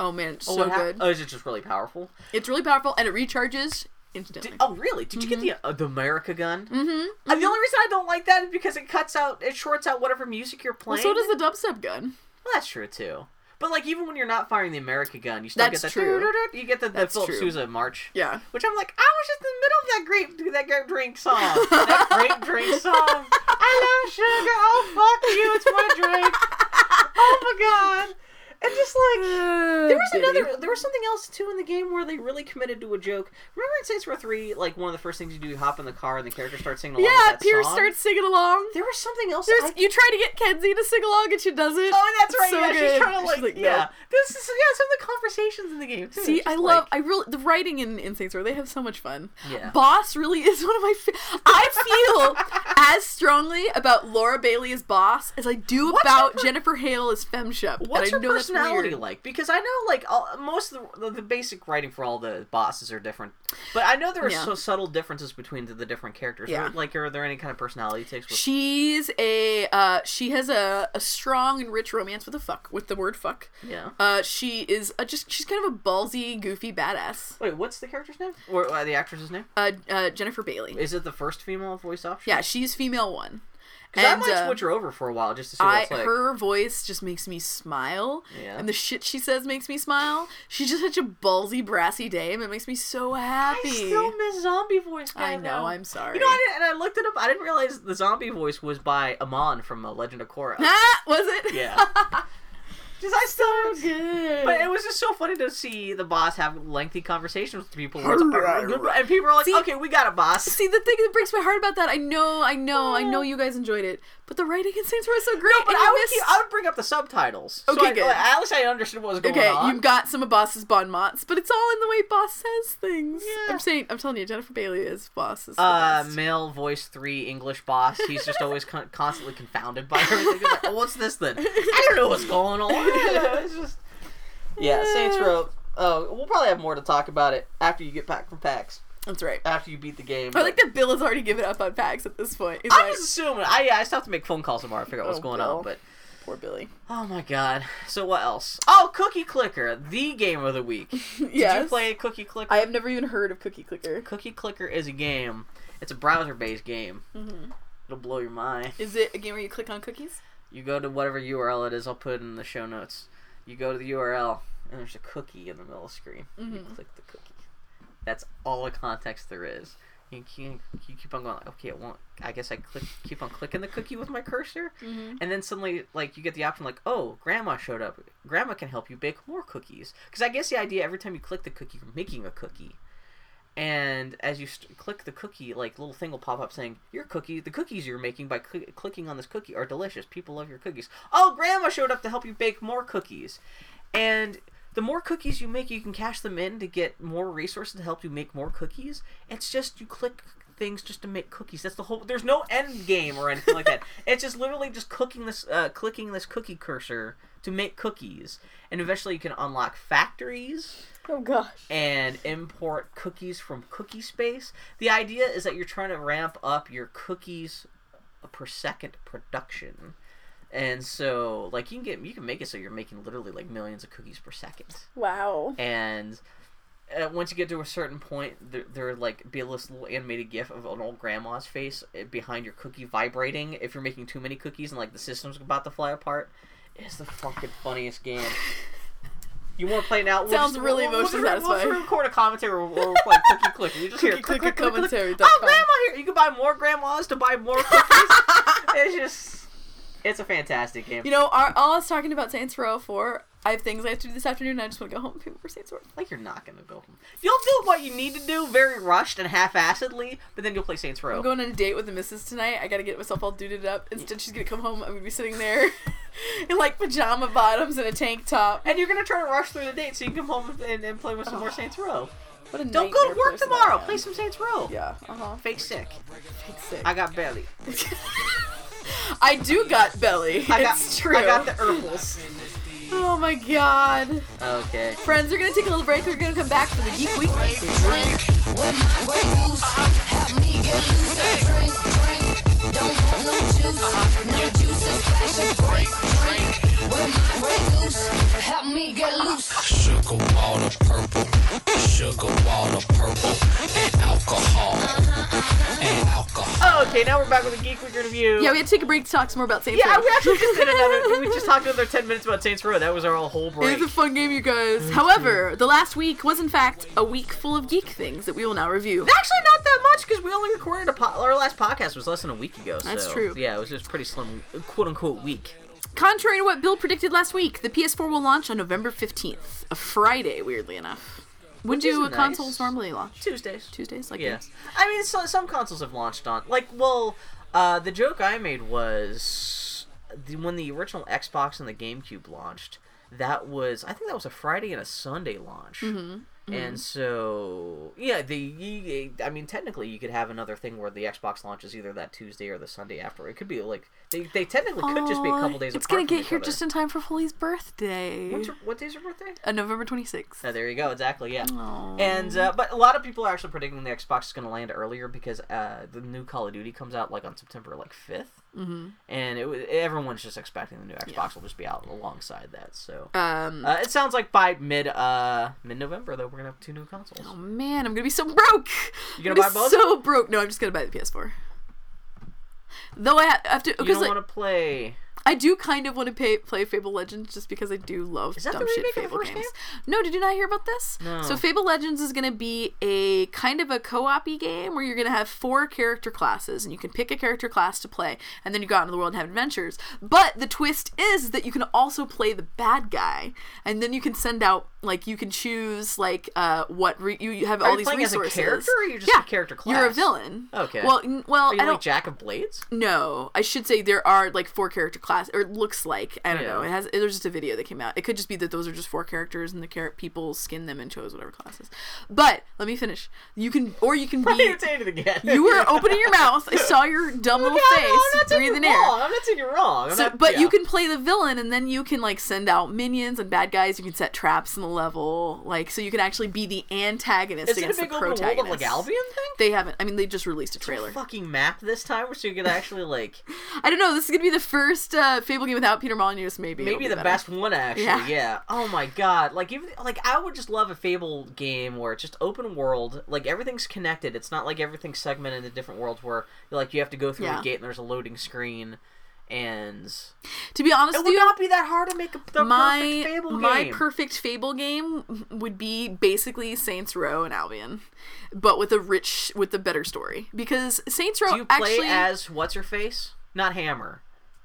Oh man, it's Oh, so hap- good. Oh, is it just really powerful? It's really powerful and it recharges instantly. Did, oh, really? Did you get the uh, the America gun? Mm-hmm. Uh, the only reason I don't like that is because it cuts out, it shorts out whatever music you're Well, playing. so does the dubstep gun. Well, that's true too. But like even when you're not firing the America gun, you still That's get that. true. (laughs) You get the, the That's Philip true. Sousa march. Yeah. Which I'm like, I was just in the middle of that grape that grape drink song. that grape drink song. (laughs) I love sugar. Oh fuck you, it's my drink. Oh my god. And just like (laughs) there was another there was something else too in the game where they really committed to a joke. Remember in Saints Row 3, like one of the first things you do, you hop in the car and the character starts singing along Yeah, Pierce song. starts singing along. There was something else. I- you try to get Kinzie to sing along and she doesn't. Oh, that's right. So yeah, she's trying to like, She's like, no. yeah. This is yeah, some of the conversations in the game too. See, I love, like- I really, the writing in, in Saints Row, they have so much fun. Yeah. Boss really is one of my, fa- I feel (laughs) as strongly about Laura Bailey as Boss as I do What's about her Jennifer Hale as Femshep. What's and I know personality weird. like? Because I know like all, most of the, the the basic writing for all the bosses are different, but I know there are Yeah. so subtle differences between the, the different characters. Yeah. Like, are there any kind of personality takes? With... She's a, uh, she has a, a strong and rich romance with a fuck, with the word fuck. yeah. Uh, she is a, just, she's kind of a ballsy, goofy badass. Wait, what's the character's name or uh, the actress's name? Uh, uh, Jennifer Bailey. Is it the first female voice option? Yeah, she's female one. 'Cause I might uh, switch her over for a while just to see what I it's like. her voice just makes me smile. Yeah. And the shit she says makes me smile. She's just such a ballsy, brassy dame. It makes me so happy. I still miss zombie voice. I know. I'm sorry. You know, I and I looked it up. I didn't realize the zombie voice was by Amon from uh, Legend of Korra. Ah, (laughs) was it? Yeah. (laughs) Just I still Good. But it was was just so funny to see the boss have lengthy conversations with people, and people are like, See- "Okay, we got a boss." See, the thing that breaks my heart about that, I know, I know, I know you guys enjoyed it, but the writing in Saints Row is so great. No, but I would, missed- keep, I would bring up the subtitles. so Okay, I, good. like, at least I understood what was going Okay, on. Okay, you've got some of Boss's bon mots, but it's all in the way Boss says things. Yeah. I'm saying, I'm telling you, Jennifer Bailey is Boss. Is uh, best. male voice three English boss. He's just always con- constantly confounded by everything. He's like, oh, what's this then? I don't know what's going on. (laughs) it's just yeah, Saints Row. Oh, we'll probably have more to talk about it after you get back from PAX. That's right. After you beat the game. I like that Bill has already given up on PAX at this point. He's I like, was assuming. I yeah, I still have to make phone calls tomorrow to figure out what's Oh, going Bill. on. But poor Billy. oh my god. So what else? Oh, Cookie Clicker, the game of the week. yes. (laughs) Did you play Cookie Clicker? I have never even heard of Cookie Clicker. Cookie Clicker is a game. It's a browser-based game. Mhm. It'll blow your mind. Is it a game where you click on cookies? You go to whatever URL it is. I'll put it in the show notes. You go to the URL, and there's a cookie in the middle of the screen. You Mhm. click the cookie. That's all the context there is. You keep, you keep on going. Like, okay, it won't. I guess I click, keep on clicking the cookie with my cursor, Mm-hmm. and then suddenly, like, you get the option, like, oh, grandma showed up. Grandma can help you bake more cookies. Because I guess the idea every time you click the cookie, you're making a cookie. And as you st- click the cookie, like little thing will pop up saying your cookie, the cookies you're making by cl- clicking on this cookie are delicious. People love your cookies. Oh, grandma showed up to help you bake more cookies, and the more cookies you make, you can cash them in to get more resources to help you make more cookies. It's just you click things just to make cookies. That's the whole. There's no end game or anything like that. (laughs) It's just literally just clicking this, uh, clicking this cookie cursor to make cookies, and eventually you can unlock factories Oh gosh. and import cookies from cookie space. The idea is that you're trying to ramp up your cookies per second production. And so like you can get you can make it so you're making literally like millions of cookies per second. Wow. And uh, once you get to a certain point, there, there like be this little animated GIF of an old grandma's face uh, behind your cookie vibrating. If you're making too many cookies and like the system's about to fly apart, it's the fucking funniest game. (laughs) You want to play it now? We'll Sounds just- really we'll, we'll, emotion we'll, we'll, record a commentary where we're playing Cookie Clicker. You just hear Cookie click, click, Clicker click, click, click. commentary.com. Oh, grandma here! You can buy more grandmas to buy more cookies. (laughs) it's just, it's a fantastic game. You know, our, all us talking about Saints Row 4, I have things I have to do this afternoon, and I just want to go home and pay for Saints Row. Like you're not gonna go home. You'll do what you need to do, very rushed and half-assedly, but then you'll play Saints Row. I'm going on a date with the missus tonight. I gotta get myself all duded up. Instead, she's gonna come home. I'm gonna be sitting there (laughs) in like pajama bottoms and a tank top. and you're gonna try to rush through the date so you can come home and, and play with some more (sighs) Saints Row. What a Don't go to work tomorrow. Play some Saints Row. Yeah. Uh huh. Fake sick. Fake sick. I got belly. (laughs) I do got belly. I got, it's true. I got the herbals. (laughs) Oh my god. Okay. Friends, we're gonna take a little break. We're gonna come back for the Geek Week. Help me get loose. Sugar water purple, sugar water purple, and alcohol, and alcohol. Okay, now we're back with a Geek Week review. Yeah, we had to take a break to talk some more about Saints Yeah, Row. we actually just did another. (laughs) We just talked another ten minutes about Saints Row. That was our whole break. It was a fun game, you guys. Mm-hmm. However, the last week was in fact a week full of geek things that we will now review. Actually, not that much because we only recorded a po- our last podcast was less than a week ago. So, That's true. Yeah, it was just pretty slim, quote unquote week. Contrary to what Bill predicted last week, the PS4 will launch on November 15th, a Friday, weirdly enough. When Which is do nice. consoles normally launch? Tuesdays. Tuesdays, like Yeah. I mean, so, some consoles have launched on like well, uh, the joke I made was the, when the original Xbox and the GameCube launched. That was I think that was a Friday and a Sunday launch. Mm-hmm. And so, yeah, the I mean, technically, you could have another thing where the Xbox launches either that Tuesday or the Sunday after. It could be like they, they technically could just be a couple days. It's gonna get here other. just in time for Foley's birthday. What's your, what day's your birthday? uh, November 26th. Oh, there you go. Exactly. Yeah. Aw. And uh, but a lot of people are actually predicting the Xbox is going to land earlier because uh, the new Call of Duty comes out like on September like 5th mm-hmm. and it, wa- everyone's just expecting the new Xbox will just be out alongside that. So Um, uh, it sounds like by mid uh mid November though we're gonna have two new consoles. oh man, I'm gonna be so broke. You gonna I'm buy both? So broke. No, I'm just gonna buy the PS4. Though I have to You because don't like want to play. I do kind of want to pay, play Fable Legends just because I do love Is that the dumb shit remake of the Fable first games. No, did you not hear about this? No. So Fable Legends is going to be a kind of a co-op game where you're going to have four character classes and you can pick a character class to play and then you go out into the world and have adventures. But the twist is that you can also play the bad guy and then you can send out like you can choose like uh what re- you, you have Are all you these playing as a resources. character or you're just a yeah, character You're a villain. Okay. Well, n- well, Are you I don't like Jack of Blades? no, I should say there are like four character class, or it looks like I don't Yeah. know. It has there's just a video that came out. It could just be that those are just four characters and the char- people skin them and chose whatever classes. But let me finish. You can, or you can be. it again. You were (laughs) opening your mouth. I saw your dumb little Yeah, face no, I'm not saying breathing you're air. wrong. I'm not saying you're wrong. So, not- but yeah. you can play the villain, and then you can like send out minions and bad guys. You can set traps in the level, like so you can actually be the antagonist Is it a against big the open world of like Albion thing? They haven't. I mean, they just released a trailer. fucking map this time, so you could (laughs) actually like I don't know. This is gonna be the first uh, Fable game without Peter Molyneux. Maybe maybe be the best one actually. Yeah. Yeah. Oh my god. Like even like I would just love a Fable game where it's just open world, like everything's connected. It's not like everything's segmented into different worlds where like you have to go through Yeah. a gate and there's a loading screen. And To be honest it would you, not be that hard to make a the my perfect Fable my game. perfect Fable game would be basically Saints Row and Albion, but with a rich with a better story. Because Saints Row Do you play actually as what's her face? Not Hammer.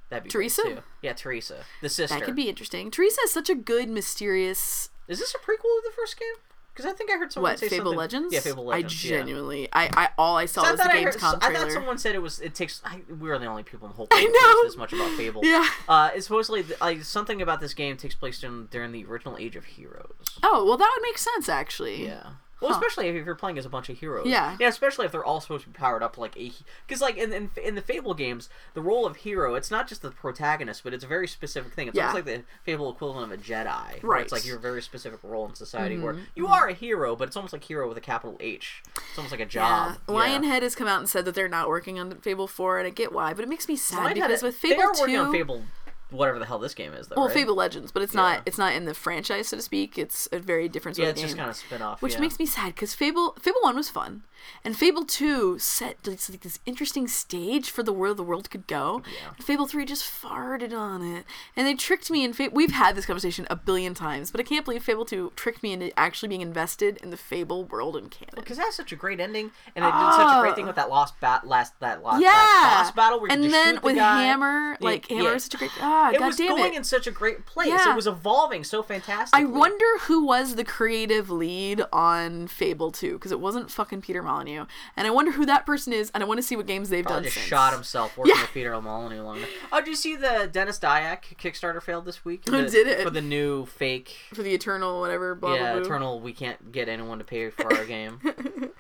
That'd be Teresa? too. Yeah, Teresa, the sister. that could be interesting. Teresa is such a good mysterious Is this a prequel to the first game? Because I think I heard someone what say Fable something- Legends. Yeah, Fable Legends. I yeah. genuinely, I, I all I saw I was the thought I heard. Gamescom I thought someone said it was. It takes. I, we are the only people in the whole (laughs) I world know. knows this much about Fable. Yeah. Uh, it's supposedly like something about this game takes place during, during the original Age of Heroes. oh well, that would make sense actually. Yeah. Well, especially if you're playing as a bunch of heroes. Yeah. Yeah, especially if they're all supposed to be powered up like a. Because like in, in in the Fable games, the role of hero it's not just the protagonist, but it's a very specific thing. It's Yeah. almost like the Fable equivalent of a Jedi. where It's like your very specific role in society where Mm-hmm. you are a hero, but it's almost like hero with a capital H. It's almost like a job. Yeah. Lionhead has come out and said that they're not working on Fable 4, and I get why, but it makes me sad Lionhead- because with they Fable are 2, working on Fable, whatever the hell this game is, though. well, right? Fable Legends, but it's Yeah. not it's not in the franchise, so to speak. It's a very different sort Yeah, of it's just kind of spin off. which yeah. makes me sad because Fable Fable One was fun, and Fable Two set this, like this interesting stage for the world the world could go. Yeah. And Fable Three just farted on it, and they tricked me. in Fa- we've had this conversation a billion times, but I can't believe Fable Two tricked me into actually being invested in the Fable world and canon. because that's such a great ending, and it did such a great thing with that lost bat last that last Ah. yeah, that boss battle where you and just then shoot the with guy. Hammer, Yeah, like Hammer yeah. was such a great. Ah, it god was going it! in such a great place. Yeah. It was evolving so fantastically. I wonder who was the creative lead on Fable 2 because it wasn't fucking Peter Molyneux, and I wonder who that person is, and I want to see what games they've Probably done. just since. shot himself working Yeah. with Peter Molyneux. (laughs) Oh, did you see the Denis Dyack Kickstarter failed this week? (laughs) Oh, did it? for the new fake? for the Eternal whatever. Blah yeah, blah blah. Eternal. We can't get anyone to pay for our (laughs) game.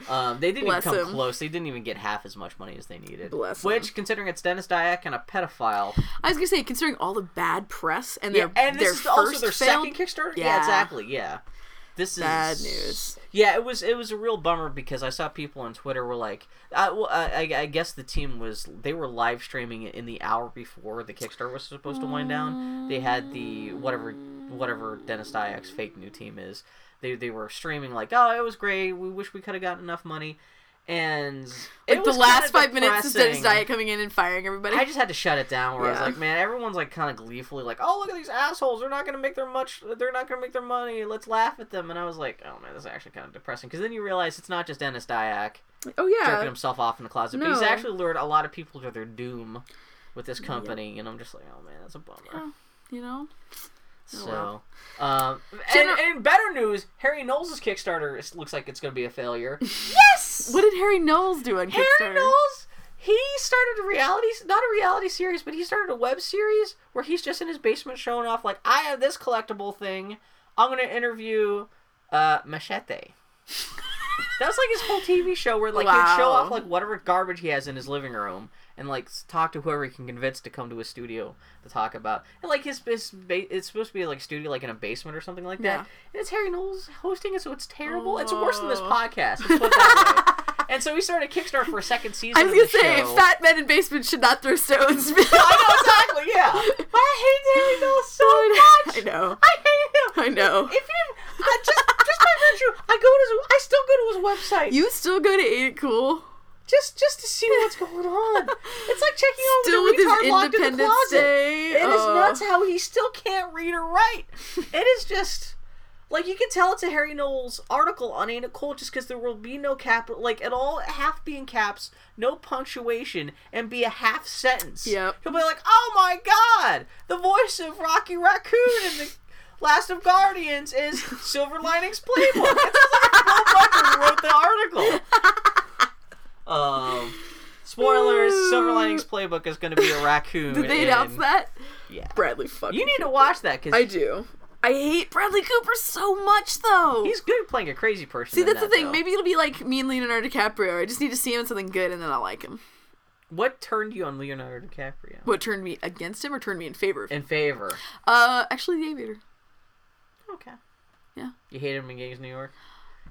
Um, they didn't Bless even come him. close. They didn't even get half as much money as they needed. Bless Which, him. considering it's Denis Dyack and a pedophile, I was gonna say, considering all the bad press and yeah, their and their this is also their failed, second Kickstarter. Yeah. Yeah. exactly. Yeah, this is Bad news. Yeah, it was it was a real bummer because I saw people on Twitter were like, I, well, I, I guess the team was they were live streaming it in the hour before the Kickstarter was supposed to wind down. They had the whatever whatever Denis Dyack's fake new team is. They they were streaming like, oh, it was great. We wish we could have gotten enough money. And Like the last five minutes is Denis. Dyack coming in and firing everybody. I just had to shut it down. Where I was like, man, everyone's like kind of gleefully like, oh look at these assholes. They're not gonna make their much. They're not gonna make their money. Let's laugh at them. And I was like, oh man, this is actually kind of depressing. Because then you realize it's not just Denis Dyack oh yeah, jerking himself off in the closet, but he's actually lured a lot of people to their doom with this company. And I'm just like, oh man, that's a bummer. You know. So, well. um, Gener- and, and better news, Harry Knowles' Kickstarter is, looks like it's gonna be a failure. (laughs) Yes. What did Harry Knowles do on Harry Kickstarter? Knowles, he started a reality, not a reality series, but he started a web series where he's just in his basement showing off, like, I have this collectible thing. I'm going to interview uh, Machete. (laughs) that was like his whole TV show where, like, he'd show Wow. off, like, whatever garbage he has in his living room and, like, talk to whoever he can convince to come to his studio to talk about. And, like, his, his ba- it's supposed to be, like, studio, like, in a basement or something like that. Yeah. And it's Harry Knowles hosting it, so it's terrible. It's worse than this Oh. podcast. Let's put it that way. (laughs) And so we started a Kickstarter for a second season. I was gonna say, show. fat men in basements should not throw stones. (laughs) I know exactly. Yeah, I hate Harry Knowles so much. I know. I hate him. I know. If you I just just by virtue, I go to his, I still go to his website. You still go to Ain't It Cool? Just just to see what's going on. It's like checking on Still with with his locked in the closet. Day. It is Oh. nuts how he still can't read or write. it is just like you can tell it's a Harry Knowles article on Ain't It Cool just because there will be no cap, like at all half be in caps, no punctuation, and be a half sentence. Yep. He'll be like, "Oh my God, the voice of Rocky Raccoon in the." Last of Guardians is Silver Linings Playbook. It sounds like Bill who wrote the article. Um, spoilers: Silver (sighs) Linings Playbook is going to be a raccoon. Did they in- announce that? Yeah. Bradley fucking. You need to watch that because I do. I hate Bradley Cooper so much, though. he's good at playing a crazy person. See, that's the thing. though. Maybe it'll be like me and Leonardo DiCaprio. I just need to see him in something good, and then I'll like him. What turned you on Leonardo DiCaprio? What turned me against him or turned me in favor of him? In favor. Uh, actually, The Aviator. Okay. Yeah. You hated him in Gangs New York.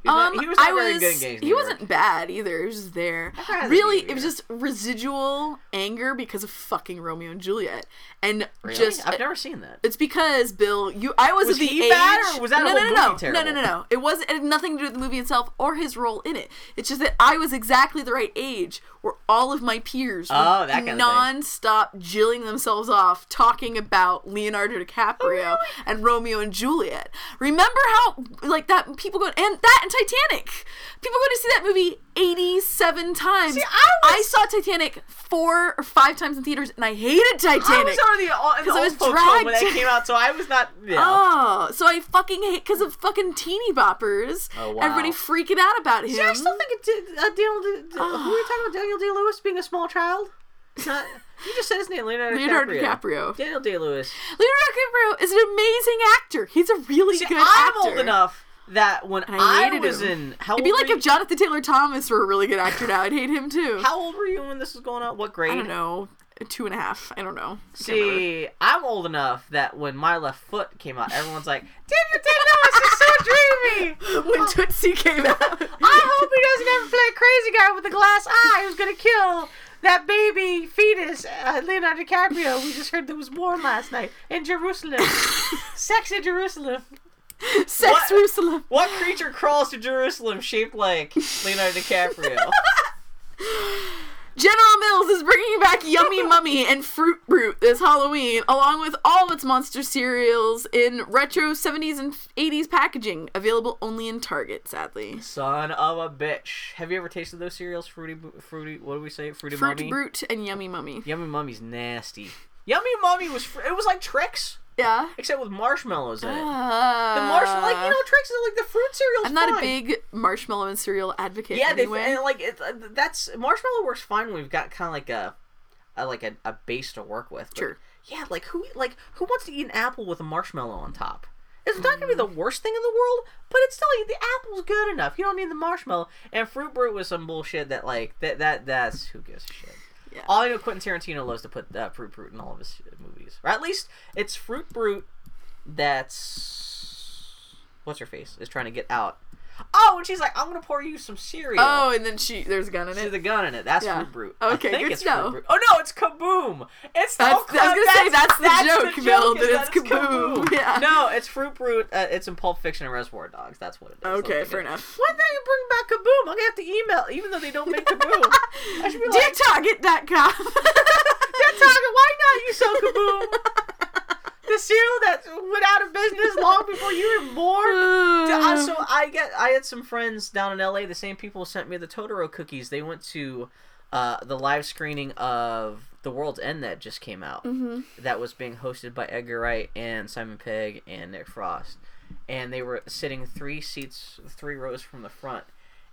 He Um, not, he was not I very was. good in Gangs he York. wasn't bad either. He was just there. Really, it was just residual anger because of fucking Romeo and Juliet, and Really? just I've never seen that. It's because Bill, you, I was, Was the he age. bad, or was that no, whole no, no, movie no, terrible? no, no, no, no. It was it had nothing to do with the movie itself or his role in it. It's just that I was exactly the right age where all of my peers were Oh, that kind of non-stop jilling themselves off talking about Leonardo DiCaprio Oh, and Romeo and Juliet. Remember how like that people go and that and Titanic. People go to see that movie eighty-seven times. See, I was- saw Titanic four or five times in theaters, and I hated Titanic. I was already in the I was folks home when that came (laughs) out, so I was not. Oh, so I fucking hate because of fucking teeny boppers. Oh, wow. Everybody freaking out about him. See, I still think it did, uh, Daniel. Who are you talking about? Daniel Day Lewis being a small child? Not, (laughs) you just said his name, Leonardo, (laughs) Leonardo DiCaprio. DiCaprio. Daniel Day Lewis. Leonardo DiCaprio is an amazing actor. He's a really See, good I'm actor. old enough that when And I I, was him. in how It'd be like if Jonathan Taylor Thomas were a really good actor now. I'd hate him too. How old were you when this was going on? What grade? I don't know. Two and a half. I don't know. I. See, I'm old enough that when My Left Foot came out, everyone's like, Daniel Day Lewis is so dreamy. (laughs) when Tootsie came (laughs) out. I hope he doesn't ever play a crazy guy with a glass eye who's gonna kill that baby fetus, uh, Leonardo DiCaprio. We just heard there was war last night in Jerusalem. (laughs) Sex in Jerusalem. Sex What? Jerusalem. What creature crawls to Jerusalem shaped like Leonardo DiCaprio? General Mills is bringing back Yummy (laughs) Mummy and Fruit Brute this Halloween, along with all of its monster cereals in retro 70s and 80s packaging, available only in Target, sadly. Son of a bitch. Have you ever tasted those cereals? Fruity, fruity. What do we say? Fruity Fruit Mummy. Brute and Yummy Mummy. Yummy Mummy's nasty. Yummy Mummy was. Fr- it was like Trix, Yeah. except with marshmallows in it. Uh, The marshmallow, like you know, Trix is like the fruit cereal. I'm not a big marshmallow and cereal advocate Yeah, anyway. they and like it, uh, that's marshmallow works fine when we've got kind of like a, a like a, a base to work with. but Sure. Yeah, like who like who wants to eat an apple with a marshmallow on top? It's not gonna be the worst thing in the world, but it's still the apple's good enough. You don't need the marshmallow. And fruit brute was some bullshit that like that that that's who gives a shit. Yeah. All I know, Quentin Tarantino loves to put uh, fruit brute in all of his movies, or at least it's fruit brute that's what's her face is trying to get out. Oh, and she's like, I'm gonna pour you some cereal. oh, and then she there's a gun in it. There's a gun in it. That's Yeah. Fruit Brute. Okay, I think good it's know. Fruit Brute. Oh no, it's Kaboom. It's the That's- whole I was gonna say, that's the joke, joke, Bill, is that that it's Kaboom. (laughs) Yeah. No, it's Fruit Brute. Uh, it's in Pulp Fiction and Reservoir Dogs. That's what it is. Okay, Don't fair forget. enough. Why don't you bring back Kaboom? I'm gonna have to email, even though they don't make Kaboom. (laughs) I should be Dear like, Target.com. Dear Target, why not you sell Kaboom? (laughs) the cereal that went out of business long before you were born. (sighs) Uh, so I get I had some friends down in LA. The same people sent me the Totoro cookies. They went to uh, the live screening of The World's End that just came out. Mm-hmm. That was being hosted by Edgar Wright and Simon Pegg and Nick Frost, and they were sitting three seats, three rows from the front,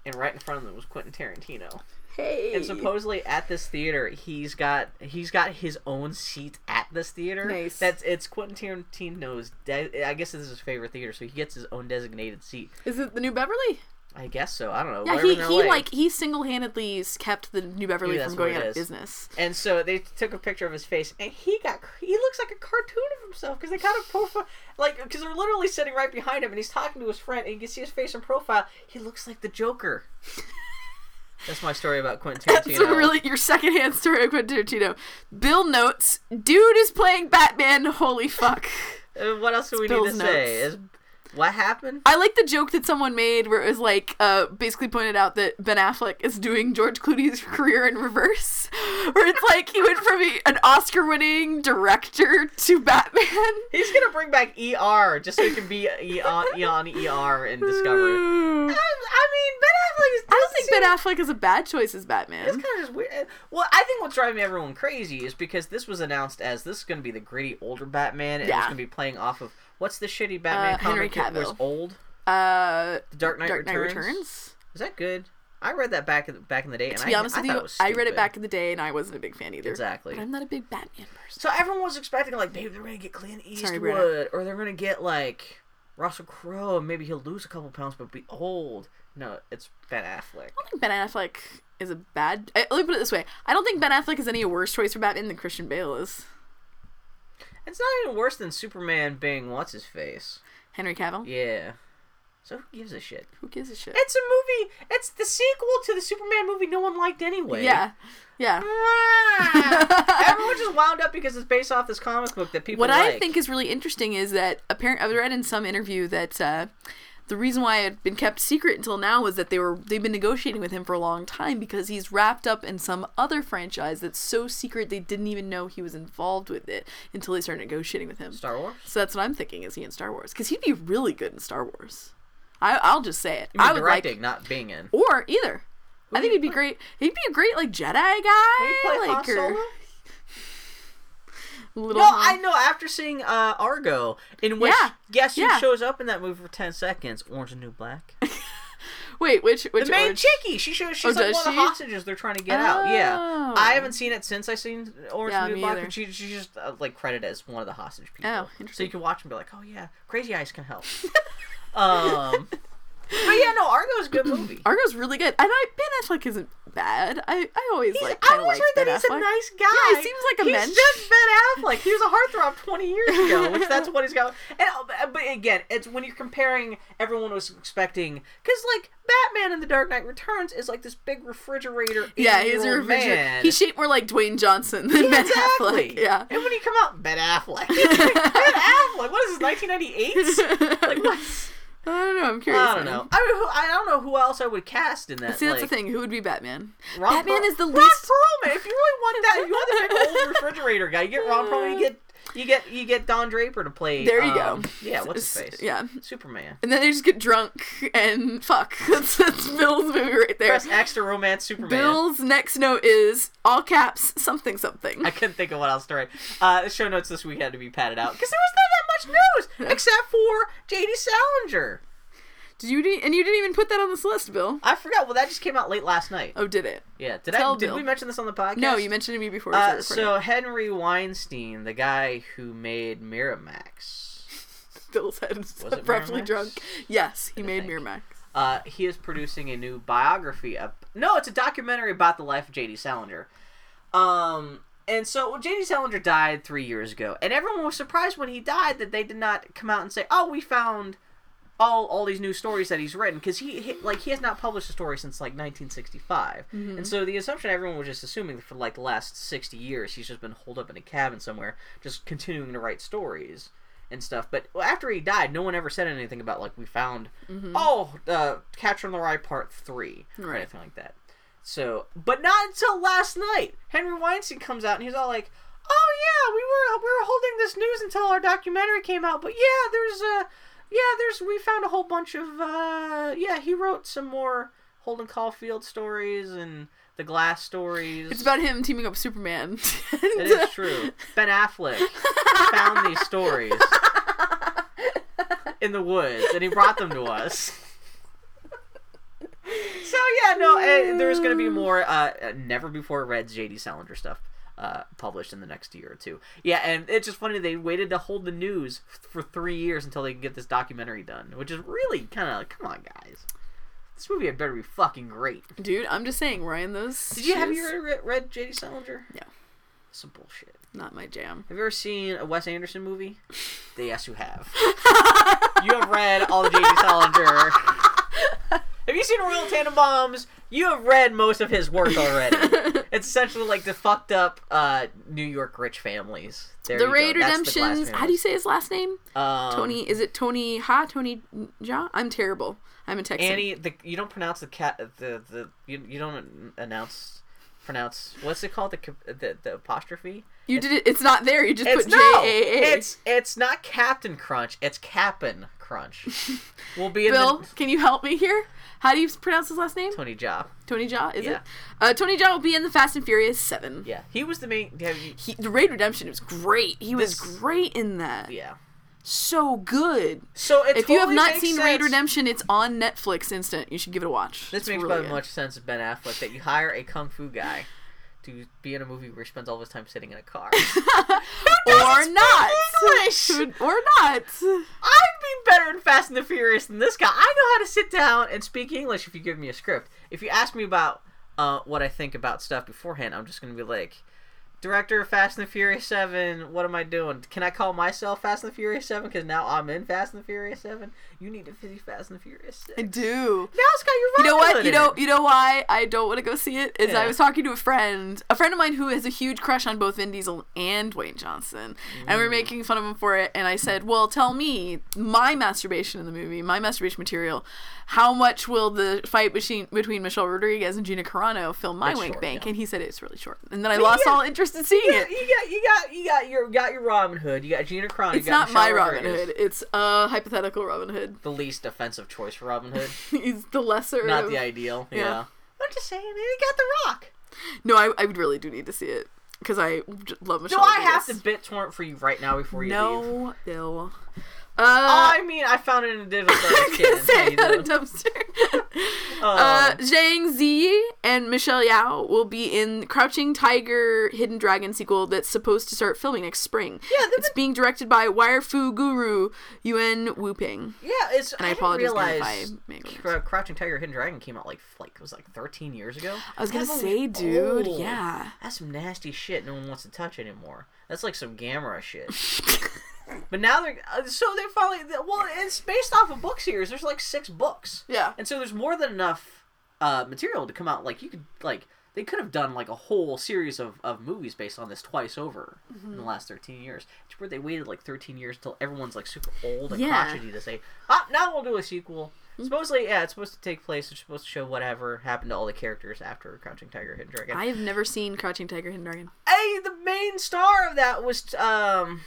and right in front of them was Quentin Tarantino. Hey. And supposedly at this theater, he's got he's got his own seat at this theater. Nice. That's it's Quentin Tarantino's. De- I guess this is his favorite theater, so he gets his own designated seat. Is it the New Beverly? I guess so. I don't know. Yeah, wherever he, he like he single handedly kept the New Beverly Maybe from going out of business. And so they took a picture of his face, and he got he looks like a cartoon of himself because they kind of profile like because they're literally sitting right behind him, and he's talking to his friend, and you can see his face in profile. He looks like the Joker. (laughs) That's my story about Quentin (laughs) Tarantino. That's a really your secondhand story of Quentin Tarantino. Bill notes, dude is playing Batman. Holy fuck. Uh, what else do we Bill's need to say? Is What happened? I like the joke that someone made where it was like, uh, basically pointed out that Ben Affleck is doing George Clooney's (laughs) career in reverse, (laughs) where it's like he went from a- an Oscar-winning director to Batman. (laughs) He's gonna bring back ER just so he can be Eon, Eon ER in Discovery. Um, I mean, Ben Affleck is. I don't think Ben Affleck is a bad choice as Batman. It's kind of just weird. Well, I think what's driving everyone crazy is because this was announced as this is going to be the gritty older Batman, and Yeah. it's going to be playing off of what's the shitty Batman Uh, Henry comic that was old? Uh, The Dark Knight Dark Knight Returns. Returns. Is that good? I read that back in, back in the day, and To be I, honest I with thought you, I read it back in the day and I wasn't a big fan either. Exactly. But I'm not a big Batman person. So everyone was expecting like maybe they're gonna get Clint Eastwood, Brenna. or they're gonna get like Russell Crowe, and maybe he'll lose a couple pounds but be old. No, it's Ben Affleck. I don't think Ben Affleck is a bad. I, let me put it this way: I don't think Ben Affleck is any worse choice for Batman than Christian Bale is. It's not even worse than Superman being what's his face. Henry Cavill. Yeah. So who gives a shit? Who gives a shit? It's a movie. It's the sequel to the Superman movie no one liked anyway. yeah, yeah. (laughs) Everyone just wound up because it's based off this comic book that people What I think is really interesting is that apparently I read in some interview that uh, the reason why it had been kept secret until now was that they were they've been negotiating with him for a long time because he's wrapped up in some other franchise that's so secret they didn't even know he was involved with it until they started negotiating with him. Star Wars. So that's what I'm thinking. Is he in Star Wars? Because he'd be really good in Star Wars. I, I'll just say it. I would directing, like, not being in. or either. I think he'd be great. He'd be a great like Jedi guy. Play Han like or Solo? Little. No, I know. After seeing uh, Argo, in which Yeah, guess who yeah. shows up in that movie for ten seconds? Orange and New Black. (laughs) Wait, which which The main orange- chickie. She shows she's Oh, like one of the hostages they're trying to get out. Yeah, Oh. I haven't seen it since I seen Orange Yeah, and New Black, but she, she's just uh, like credited as one of the hostage people. Oh, interesting. So you can watch and be like, oh yeah, Crazy Eyes can help. (laughs) um, but yeah, no, Argo's a good movie. (clears throat) Argo's really good. And I Ben Affleck isn't bad. I I always like I always heard Ben that he's Affleck. a nice guy. Yeah, he seems like a man. he's mensch. just Ben Affleck. He was a heartthrob 20 years ago, which (laughs) that's what he's got. And uh, but again, it's when you're comparing. Everyone was expecting because like Batman in The Dark Knight Returns is like this big refrigerator. Yeah, he's a refrigerator. man. He's shaped more like Dwayne Johnson than Ben exactly. Affleck. Yeah. And when he come out, Ben Affleck. (laughs) ben Affleck. What is this? 1998? (laughs) Like what? I don't know. I'm curious. I don't man. know. I, mean, who- I don't know who else I would cast in that. See, that's like, the thing. Who would be Batman? Ron Batman Per- is the Ron least. Perlman. If you really want that, you want the big old (laughs) refrigerator guy. You get Ron Perlman. You get you get you get Don Draper to play. There you um, go. Yeah, what's his face? Yeah. Superman. And then they just get drunk and fuck. (laughs) That's, that's Bill's movie right there. Press X to romance Superman. Bill's next note is all caps something something. I couldn't think of what else to write. Uh, the show notes this week had to be padded out because there was not that much news except for J.D. Salinger. Did you and you didn't even put that on this list, Bill? I forgot. Well, that just came out late last night. Oh, did it? Yeah. Did Tell I? Did Bill. we mention this on the podcast? No, you mentioned it to me before. Uh, so Henry Weinstein, the guy who made Miramax, (laughs) Bill's head is abruptly Miramax? drunk. Yes, he made think. Miramax. uh, he is producing a new biography. Of, no, it's a documentary about the life of J.D. Salinger. Um, and so J.D. Salinger died three years ago, and everyone was surprised when he died that they did not come out and say, "Oh, we found." All, all these new stories that he's written because he, he like he has not published a story since like 1965 and so the assumption everyone was just assuming for like the last 60 years he's just been holed up in a cabin somewhere just continuing to write stories and stuff. But after he died, no one ever said anything about like we found oh uh, Catcher in the Rye Part Three or anything like that. So, but not until last night, Henry Weinstein comes out and he's all like, "Oh yeah, we were we were holding this news until our documentary came out, but yeah, there's uh yeah, there's we found a whole bunch of uh yeah, he wrote some more Holden Caulfield stories and the Glass stories. It's about him teaming up with Superman. (laughs) It is true. Ben Affleck found these stories in the woods, and he brought them to us. So yeah, no, uh, there's going to be more uh, uh, never before read J.D. Salinger stuff uh, published in the next year or two. Yeah, and it's just funny they waited to hold the news for three years until they can get this documentary done, which is really kind of like, come on, guys. This movie had better be fucking great. Dude, I'm just saying, Ryan. Those. Did you have you ever read, read J.D. Salinger? No. Some bullshit. Not my jam. Have you ever seen a Wes Anderson movie? (laughs) The yes, you have. (laughs) you have read all the J.D. Salinger. (laughs) have you seen Royal Tenenbaums? You have read most of his work already. (laughs) It's essentially like the fucked up uh, New York rich families. There the. Raid the Redemptions. How do you say his last name? Um, Tony. Is it Tony Ha? Tony Ja? I'm terrible. I'm a Texan. Annie, the you don't pronounce the cat the the you, you don't announce pronounce what's it called the the, the apostrophe. you did it. It's not there. You just put J A A. it's it's not Captain Crunch. It's Cap'n Crunch. (laughs) we'll be in Bill, the can you help me here? How do you pronounce his last name? Tony Jaa. Tony Jaa, is Yeah. it? Uh, Tony Jaa will be in the Fast and Furious Seven. Yeah, he was the main. You, He, the Raid Redemption was great. He was great in that. yeah. So good. So if you have not seen sense. Raid Redemption, it's on Netflix instant. You should give it a watch. This It's makes really about as good. much sense Ben Affleck that you hire a kung fu guy to be in a movie where he spends all of his time sitting in a car. (laughs) or not. English? (laughs) or not. I'd be better in Fast and the Furious than this guy. I know how to sit down and speak English if you give me a script. If you ask me about uh, what I think about stuff beforehand, I'm just gonna be like, director of Fast and the Furious Seven. What am I doing? Can I call myself Fast and the Furious Seven? Because now I'm in Fast and the Furious Seven. You need to see Fast and the Furious. I do. Now it's got your You know what? You know you know why I don't want to go see it is Yeah. I was talking to a friend, a friend of mine who has a huge crush on both Vin Diesel and Dwayne Johnson, and Mm. we are making fun of him for it. And I said, "Well, tell me my masturbation in the movie, my masturbation material. How much will the fight between between Michelle Rodriguez and Gina Carano fill my It's short, bank?" yeah. And he said it's really short. And then I lost yeah. all interest in seeing Yeah, it. you got, you got, you got your, got your Robin Hood. You got Gina Carano. It's you got not my Robin Rodriguez. Hood. It's a hypothetical Robin Hood. The least offensive choice for Robin Hood. (laughs) He's the lesser. not of- the ideal. Yeah. yeah. I'm just saying, you got The Rock. No, I, I really do need to see it because I love Do Michelle. I have to Rodriguez. BitTorrent for you right now before you leave? No, Bill. Uh, I mean, I found it in a digital (laughs) store. I Just was gonna say at a dumpster. (laughs) Uh, uh, Zhang Zi and Michelle Yeoh will be in Crouching Tiger, Hidden Dragon sequel that's supposed to start filming next spring. Yeah, it's being directed by Wire Fu Guru Yuen Woo-ping. yeah, it's. And I, I, didn't apologize realize if I Crouching Tiger, Hidden Dragon came out like like it was like 13 years ago. I was gonna say, dude, old. yeah. That's some nasty shit. No one wants to touch anymore. That's like some Gamera shit. (laughs) but now they're uh, so they're finally well. It's based off of book series. There's like six books. Yeah. And so there's more than enough uh, material to come out. Like you could like they could have done like a whole series of, of movies based on this twice over Mm-hmm. in the last 13 years. It's where they waited like 13 years until everyone's like super old and Yeah. crotchety to say, ah, now we'll do a sequel. Supposedly, yeah, it's supposed to take place. It's supposed to show whatever happened to all the characters after Crouching Tiger, Hidden Dragon. I have never seen Crouching Tiger, Hidden Dragon. Hey, the main star of that was um,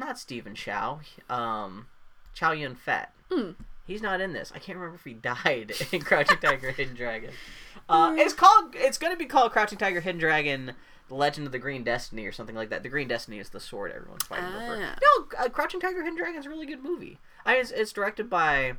not Stephen Chow, um, Chow Yun Fat. Hmm. He's not in this. I can't remember if he (laughs) died in Crouching Tiger, Hidden Dragon. Uh, it's called. It's going to be called Crouching Tiger, Hidden Dragon. The Legend of the Green Destiny, or something like that. The Green Destiny is the sword everyone's fighting over. Ah. No, uh, Crouching Tiger, Hidden Dragon is a really good movie. I mean, it's, it's directed by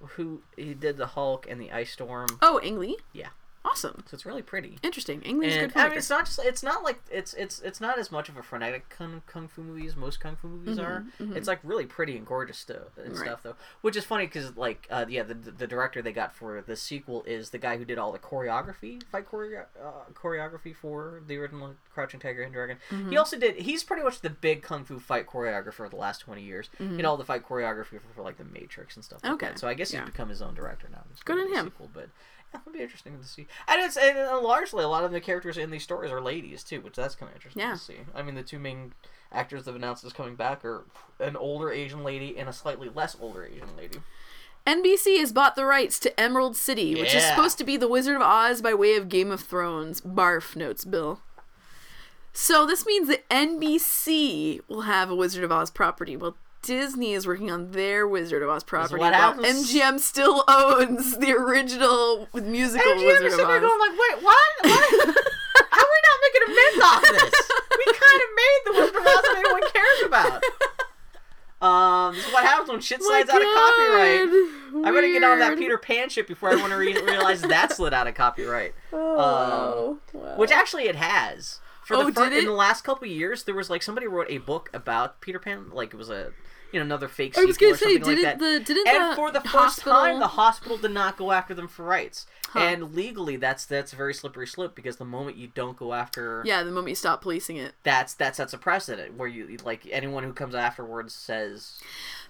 who he did the Hulk and the Ice Storm. Oh, Ang Lee? Yeah, Awesome. so it's really pretty. Interesting. A And good I mean, it's not just it's not like it's it's it's not as much of a frenetic kung, kung fu movie as most kung fu movies are. It's like really pretty and gorgeous stuff and Mm-hmm, Right. stuff though, which is funny because like uh, yeah, the the director they got for the sequel is the guy who did all the choreography, fight choreo- uh, choreography for the original Crouching Tiger, and Dragon. Mm-hmm. He also did. He's pretty much the big kung fu fight choreographer of the last twenty years. He did all the fight choreography for, for like the Matrix and stuff. Like Mm-hmm. Okay. that. So I guess Yeah. he's become his own director now. Good on him. Sequel, but (laughs) yeah, it'll be interesting to see. And it's and largely a lot of the characters in these stories are ladies too, which that's kind of interesting Yeah. to see. I mean, the two main actors that have announced is coming back are an older Asian lady and a slightly less older Asian lady. NBC has bought the rights to Emerald City, which is supposed to be the Wizard of Oz by way of Game of Thrones. Barf, notes Bill. So this means that NBC will have a Wizard of Oz property, while Disney is working on their Wizard of Oz property. what happens- MGM still owns the original musical And Wizard is of sitting there Oz. going like, "Wait, what? (laughs) what? How are we not making a amends off this? We kind of made the Wizard of Oz that everyone cares about." Um, this is what happens when shit slides out of copyright. I better get on that Peter Pan shit before everyone re- realizes that slid out of copyright. Oh, Which actually it has. For Oh, the fir- did in the last couple of years, there was like somebody wrote a book about Peter Pan, like it was a you know another fake I sequel was gonna or something say, like didn't that. the- didn't and the for the first hospital- time, the hospital did not go after them for rights. And legally, that's that's a very slippery slope because the moment you don't go after yeah, the moment you stop policing it. that's that sets a precedent where you like anyone who comes afterwards says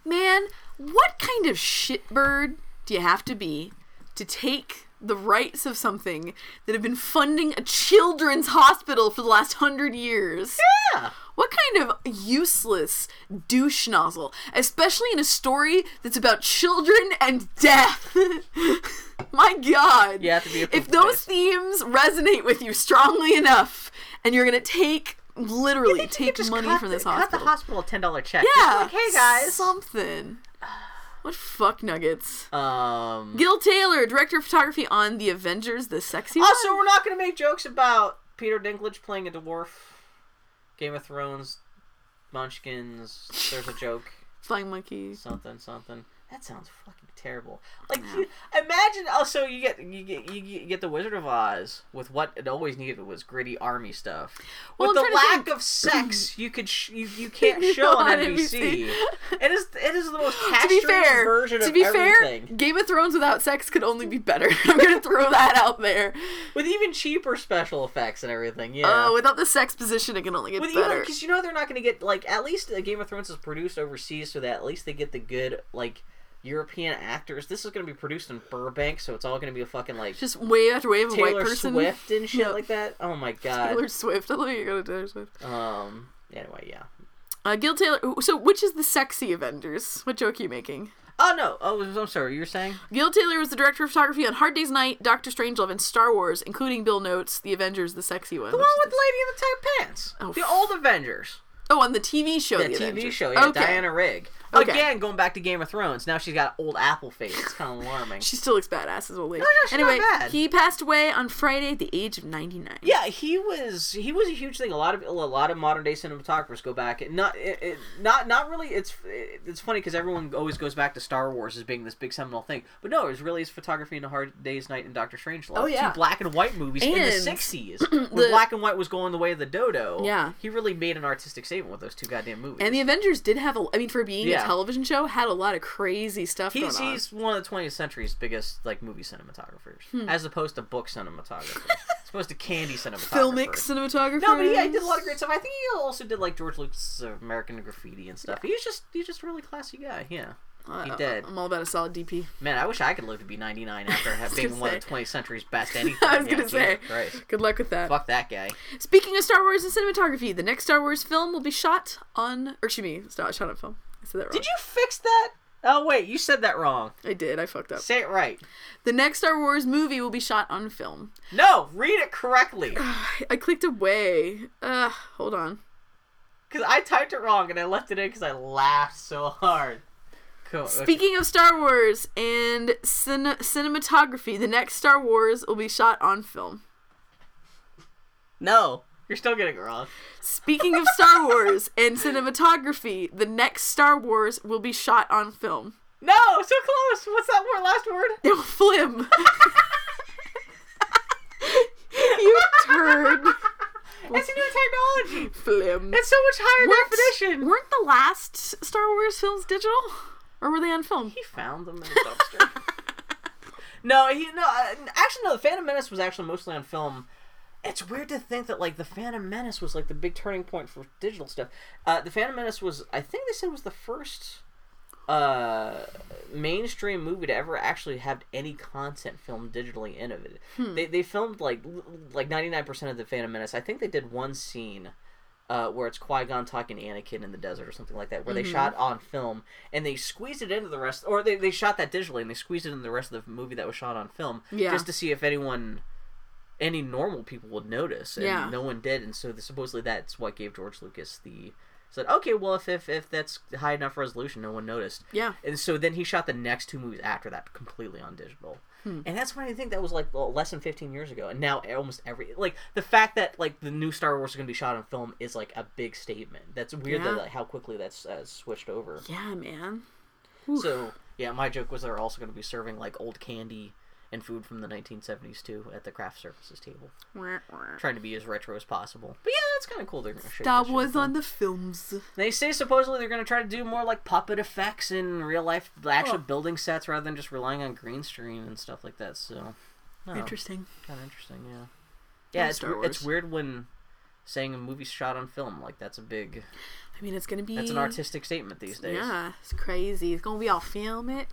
Man, what kind of shitbird do you have to be to take the rights of something that have been funding a children's hospital for the last hundred years. Yeah. What kind of useless douche nozzle, especially in a story that's about children and death? (laughs) My God! You have to be a if those themes resonate with you strongly enough, and you're gonna take literally take money cut from the- this cut hospital, the hospital a ten dollar check. yeah, like, hey guys. something. (sighs) What fuck nuggets? Um. Gil Taylor, director of photography on The Avengers, the sexy Also, one. we're not gonna make jokes about Peter Dinklage playing a dwarf. Game of Thrones, Munchkins. There's a joke. (laughs) Flying monkeys. Something, something. That sounds fucking terrible. Like, you, imagine. Also, you get you get you get, the Wizard of Oz with what it always needed was gritty army stuff. Well, with I'm the lack think- of sex, (clears throat) you could sh- you, you can't show (laughs) on On NBC. NBC. It is it is the most (laughs) to be fair, version to of be everything. fair, Game of Thrones without sex could only be better. (laughs) I'm gonna throw that out there. with even cheaper special effects and everything. Yeah. Uh, without the sex position, it can only get With better. because you know they're not going to get like at least Game of Thrones is produced overseas, so that at least they get the good like European actors. This is going to be produced in Burbank, so it's all going to be a fucking like Just wave after wave of a white Taylor person. Swift and shit Yeah. like that. Oh my (laughs) god. Taylor Swift. I thought you got Taylor Swift. Um. Anyway, yeah. Uh, Gil Taylor. So, which is the sexy Avengers? What joke are you making? Oh no. Oh, I'm sorry. You were saying? Gil Taylor was the director of photography on Hard Day's Night, Doctor Strangelove, and Star Wars, including Bill Notes, The Avengers, the sexy one. The one with the lady in the tight pants. Oh, the old Avengers. Oh, on the TV show. The The TV Avengers. show. Yeah. Okay. Diana Rigg. Okay. Again, going back to Game of Thrones. Now she's got old apple face. It's kind of alarming. She still looks badass as old lady. no, she's not anyway, bad. he passed away on Friday at the age of 99. Yeah, he was he was a huge thing. A lot of a lot of modern day cinematographers go back. Not it, it, not not really. It's it's funny because everyone always goes back to Star Wars as being this big seminal thing, but no, it was really his photography in A Hard Day's Night and Doctor Strangelove. Oh, yeah. two black and white movies in the And sixties (clears throat) when the- black and white was going the way of the dodo. Yeah. he really made an artistic statement with those two goddamn movies. And the Avengers did have a, I mean, for being Yeah. a television show, had a lot of crazy stuff He's going on. he's one of the 20th century's biggest like movie cinematographers, Hmm. as opposed to book cinematographers, (laughs) as opposed to candy cinematographers. Filmic cinematographer. No, but he, he did a lot of great stuff. I think he also did like George Lucas' American Graffiti and stuff. He's just he's just a really classy guy. Yeah, he did. I'm all about a solid DP. Man, I wish I could live to be 99 after (laughs) being one of the 20th century's best (laughs) anything. I was Yeah, gonna say. Good luck with that. Fuck that guy. Speaking of Star Wars and cinematography, the next Star Wars film will be shot on, or excuse me, it's not shot on film. Said that wrong. Did you fix that? Oh wait, you said that wrong. I did. I fucked up. Say it right. The next Star Wars movie will be shot on film. No, read it correctly. (sighs) I clicked away. Uh, hold on. Because I typed it wrong and I left it in because I laughed so hard. Cool. okay. Speaking of Star Wars and cin- cinematography, the next Star Wars will be shot on film. No, you're still getting it wrong. Speaking of Star Wars and cinematography, the next Star Wars will be shot on film. No, so close. What's that word? Last word? (laughs) Flim. you turd. It's a new technology. Flim. It's so much higher Weren't- definition. Weren't the last Star Wars films digital? Or were they on film? He found them in a dumpster. (laughs) no, he no. uh, Actually, no. The Phantom Menace was actually mostly on film. It's weird to think that like the Phantom Menace was like the big turning point for digital stuff. Uh, the Phantom Menace was, I think they said, was the first uh mainstream movie to ever actually have any content filmed digitally in of it. They they filmed like like 99% of the Phantom Menace. I think they did one scene uh, where it's Qui Gon talking to Anakin in the desert or something like that, where they shot on film and they squeezed it into the rest, or they, they shot that digitally and they squeezed it into the rest of the movie that was shot on film, Yeah. just to see if anyone, any normal people would notice, and Yeah. no one did, and so the, supposedly that's what gave George Lucas the said, okay, well if, if if that's high enough resolution, no one noticed, Yeah. and so then he shot the next two movies after that completely on digital. Hmm. And that's when I think that was like well, less than 15 years ago. And now almost every like the fact that like the new Star Wars is going to be shot on film is like a big statement. That's weird Yeah. that like, how quickly that's uh, switched over. Yeah, man. So, yeah, my joke was they're also going to be serving like old candy and food from the 1970s too at the craft services table. Trying to be as retro as possible. But yeah, that's kind of cool. They're going to show Star Wars on the films. They say supposedly they're going to try to do more like puppet effects in real life, actual building sets rather than just relying on green screen and stuff like that. So, no, Interesting. kind of interesting, yeah. Yeah, it's, it's weird when saying a movie's shot on film like that's a big I mean, it's gonna be. that's an artistic statement these days. Yeah, it's crazy. It's gonna be all filmic.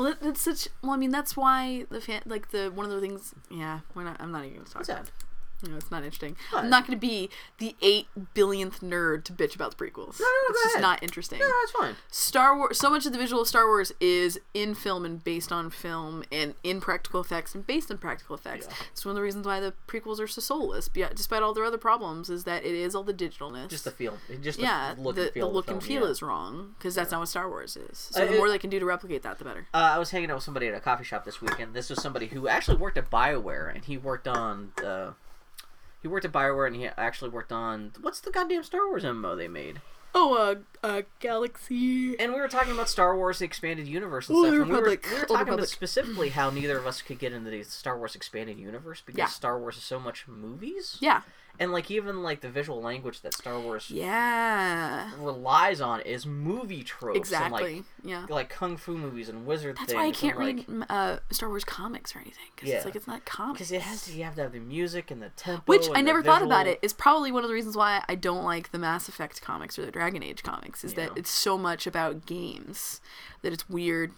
Well, it, it's such. Well, I mean, that's why the fan like the one of the things. Yeah, we're not. I'm not even gonna talk. What's about that? It. No, it's not interesting. What? I'm not going to be the eight billionth nerd to bitch about the prequels. No, no, no, it's just ahead. not interesting. No, that's fine. Star Wars. So much of the visual of Star Wars is in film and based on film and in practical effects and based on practical effects. Yeah. It's one of the reasons why the prequels are so soulless. Despite all their other problems, is that it is all the digitalness. Just the feel. Just the yeah, look the, and feel. the look the and feel yeah. is wrong because that's not what Star Wars is. So Uh, the it- more they can do to replicate that, the better. Uh, I was hanging out with somebody at a coffee shop this weekend. This was somebody who actually worked at Bioware, and he worked on. Uh, he worked at Bioware, and he actually worked on what's the goddamn Star Wars MMO they made. Oh, uh, uh, Galaxy. And we were talking about Star Wars the expanded universe and stuff. And we were, we were talking about specifically how neither of us could get into the Star Wars expanded universe because Yeah. Star Wars is so much movies. Yeah. And like even like the visual language that Star Wars Yeah. relies on is movie tropes Exactly. and yeah. like like kung fu movies and wizard That's things. why I can't and, read like, uh, Star Wars comics or anything because Yeah. it's like it's not comics. because it has to you have to have the music and the tempo. Which I never thought about it is probably one of the reasons why I don't like the Mass Effect comics or the Dragon Age comics is that it's so much about games that it's weird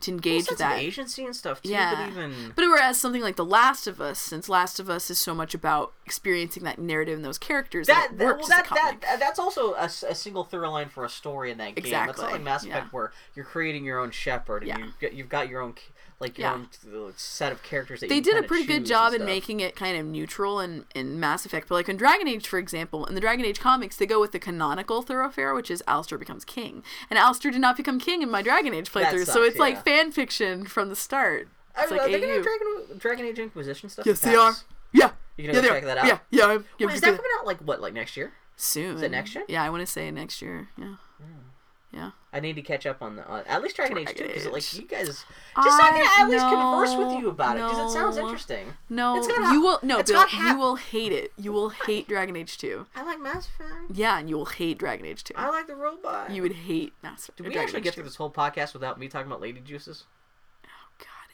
to engage with that. agency and stuff too. Yeah. But even But whereas something like The Last of Us, since Last of Us is so much about experiencing that narrative and those characters, that, that, that, works well, that, that that's also a single through line for a story in that game. It's not Exactly, like Mass Effect yeah. where you're creating your own Shepard and Yeah. you you've got your own like your Yeah. own set of characters that they did a pretty good job in making it kind of neutral in, in Mass Effect. But like in Dragon Age, for example, in the Dragon Age comics, they go with the canonical thoroughfare, which is Alistair becomes king. And Alistair did not become king in my Dragon Age playthrough, so sucks, it's like. Fan fiction from the start. It's don't like know, they're gonna have Dragon, Dragon Age Inquisition stuff. Yes, they are. Yeah. You yeah, gonna they go are. check that out? Yeah, yeah. I'm, yeah, Wait, is that coming out like what, like next year? soon? is it next year? Yeah, I want to say next year. Yeah. Hmm. Yeah. I need to catch up on the uh, at least Dragon, Age 2 because like you guys just so I can I- at least converse with you about it because it sounds interesting. No, It's got you will. No, Bill, ha- you will hate it. You will hate Dragon Age 2. I like Mass Effect. Yeah, and you will hate Dragon Age 2. I like the robot. You would hate Mass Effect. Did we Dragon actually Age get 2. through this whole podcast without me talking about lady juices?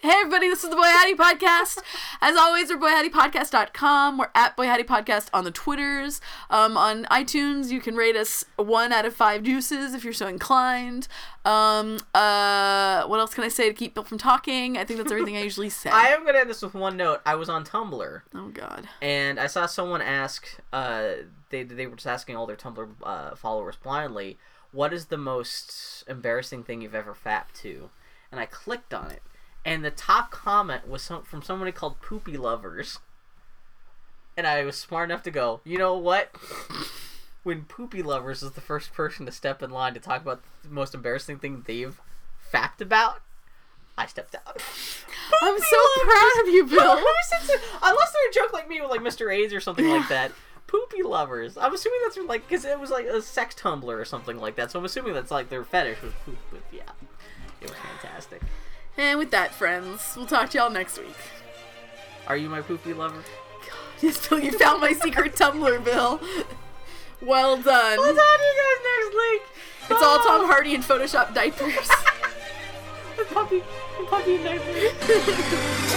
Hey everybody, this is the Boy Hattie Podcast. As always, we're boyhattiepodcast.com. We're at Boy Hattie Podcast on the Twitters. Um, on iTunes, you can rate us one out of five juices if you're so inclined. Um, uh, what else can I say to keep Bill from talking? I think that's everything I usually say. (laughs) I am gonna end this with one note. I was on Tumblr oh God. and I saw someone ask. Uh, they they were just asking all their Tumblr uh, followers blindly, "What is the most embarrassing thing you've ever fapped to?" And I clicked on it, and the top comment was some, from somebody called Poopy Lovers. And I was smart enough to go, you know what? when Poopy Lovers is the first person to step in line to talk about the most embarrassing thing they've fapped about, I stepped out. (laughs) I'm so proud of you, Bill. (laughs) Who says it? Unless they're a joke like me with like Mr. AIDS or something like that. (laughs) Poopy lovers. I'm assuming that's like because it was like a sex Tumblr or something like that. So I'm assuming that's like their fetish was poop. But yeah, it was fantastic. And with that, friends, we'll talk to y'all next week. Are you my poopy lover? Yes, Bill, you found my secret (laughs) Tumblr, Bill. Well done. We'll talk to you guys next week. It's all Tom Hardy in Photoshop diapers. (laughs) The puppy, the puppy, puppy, (laughs)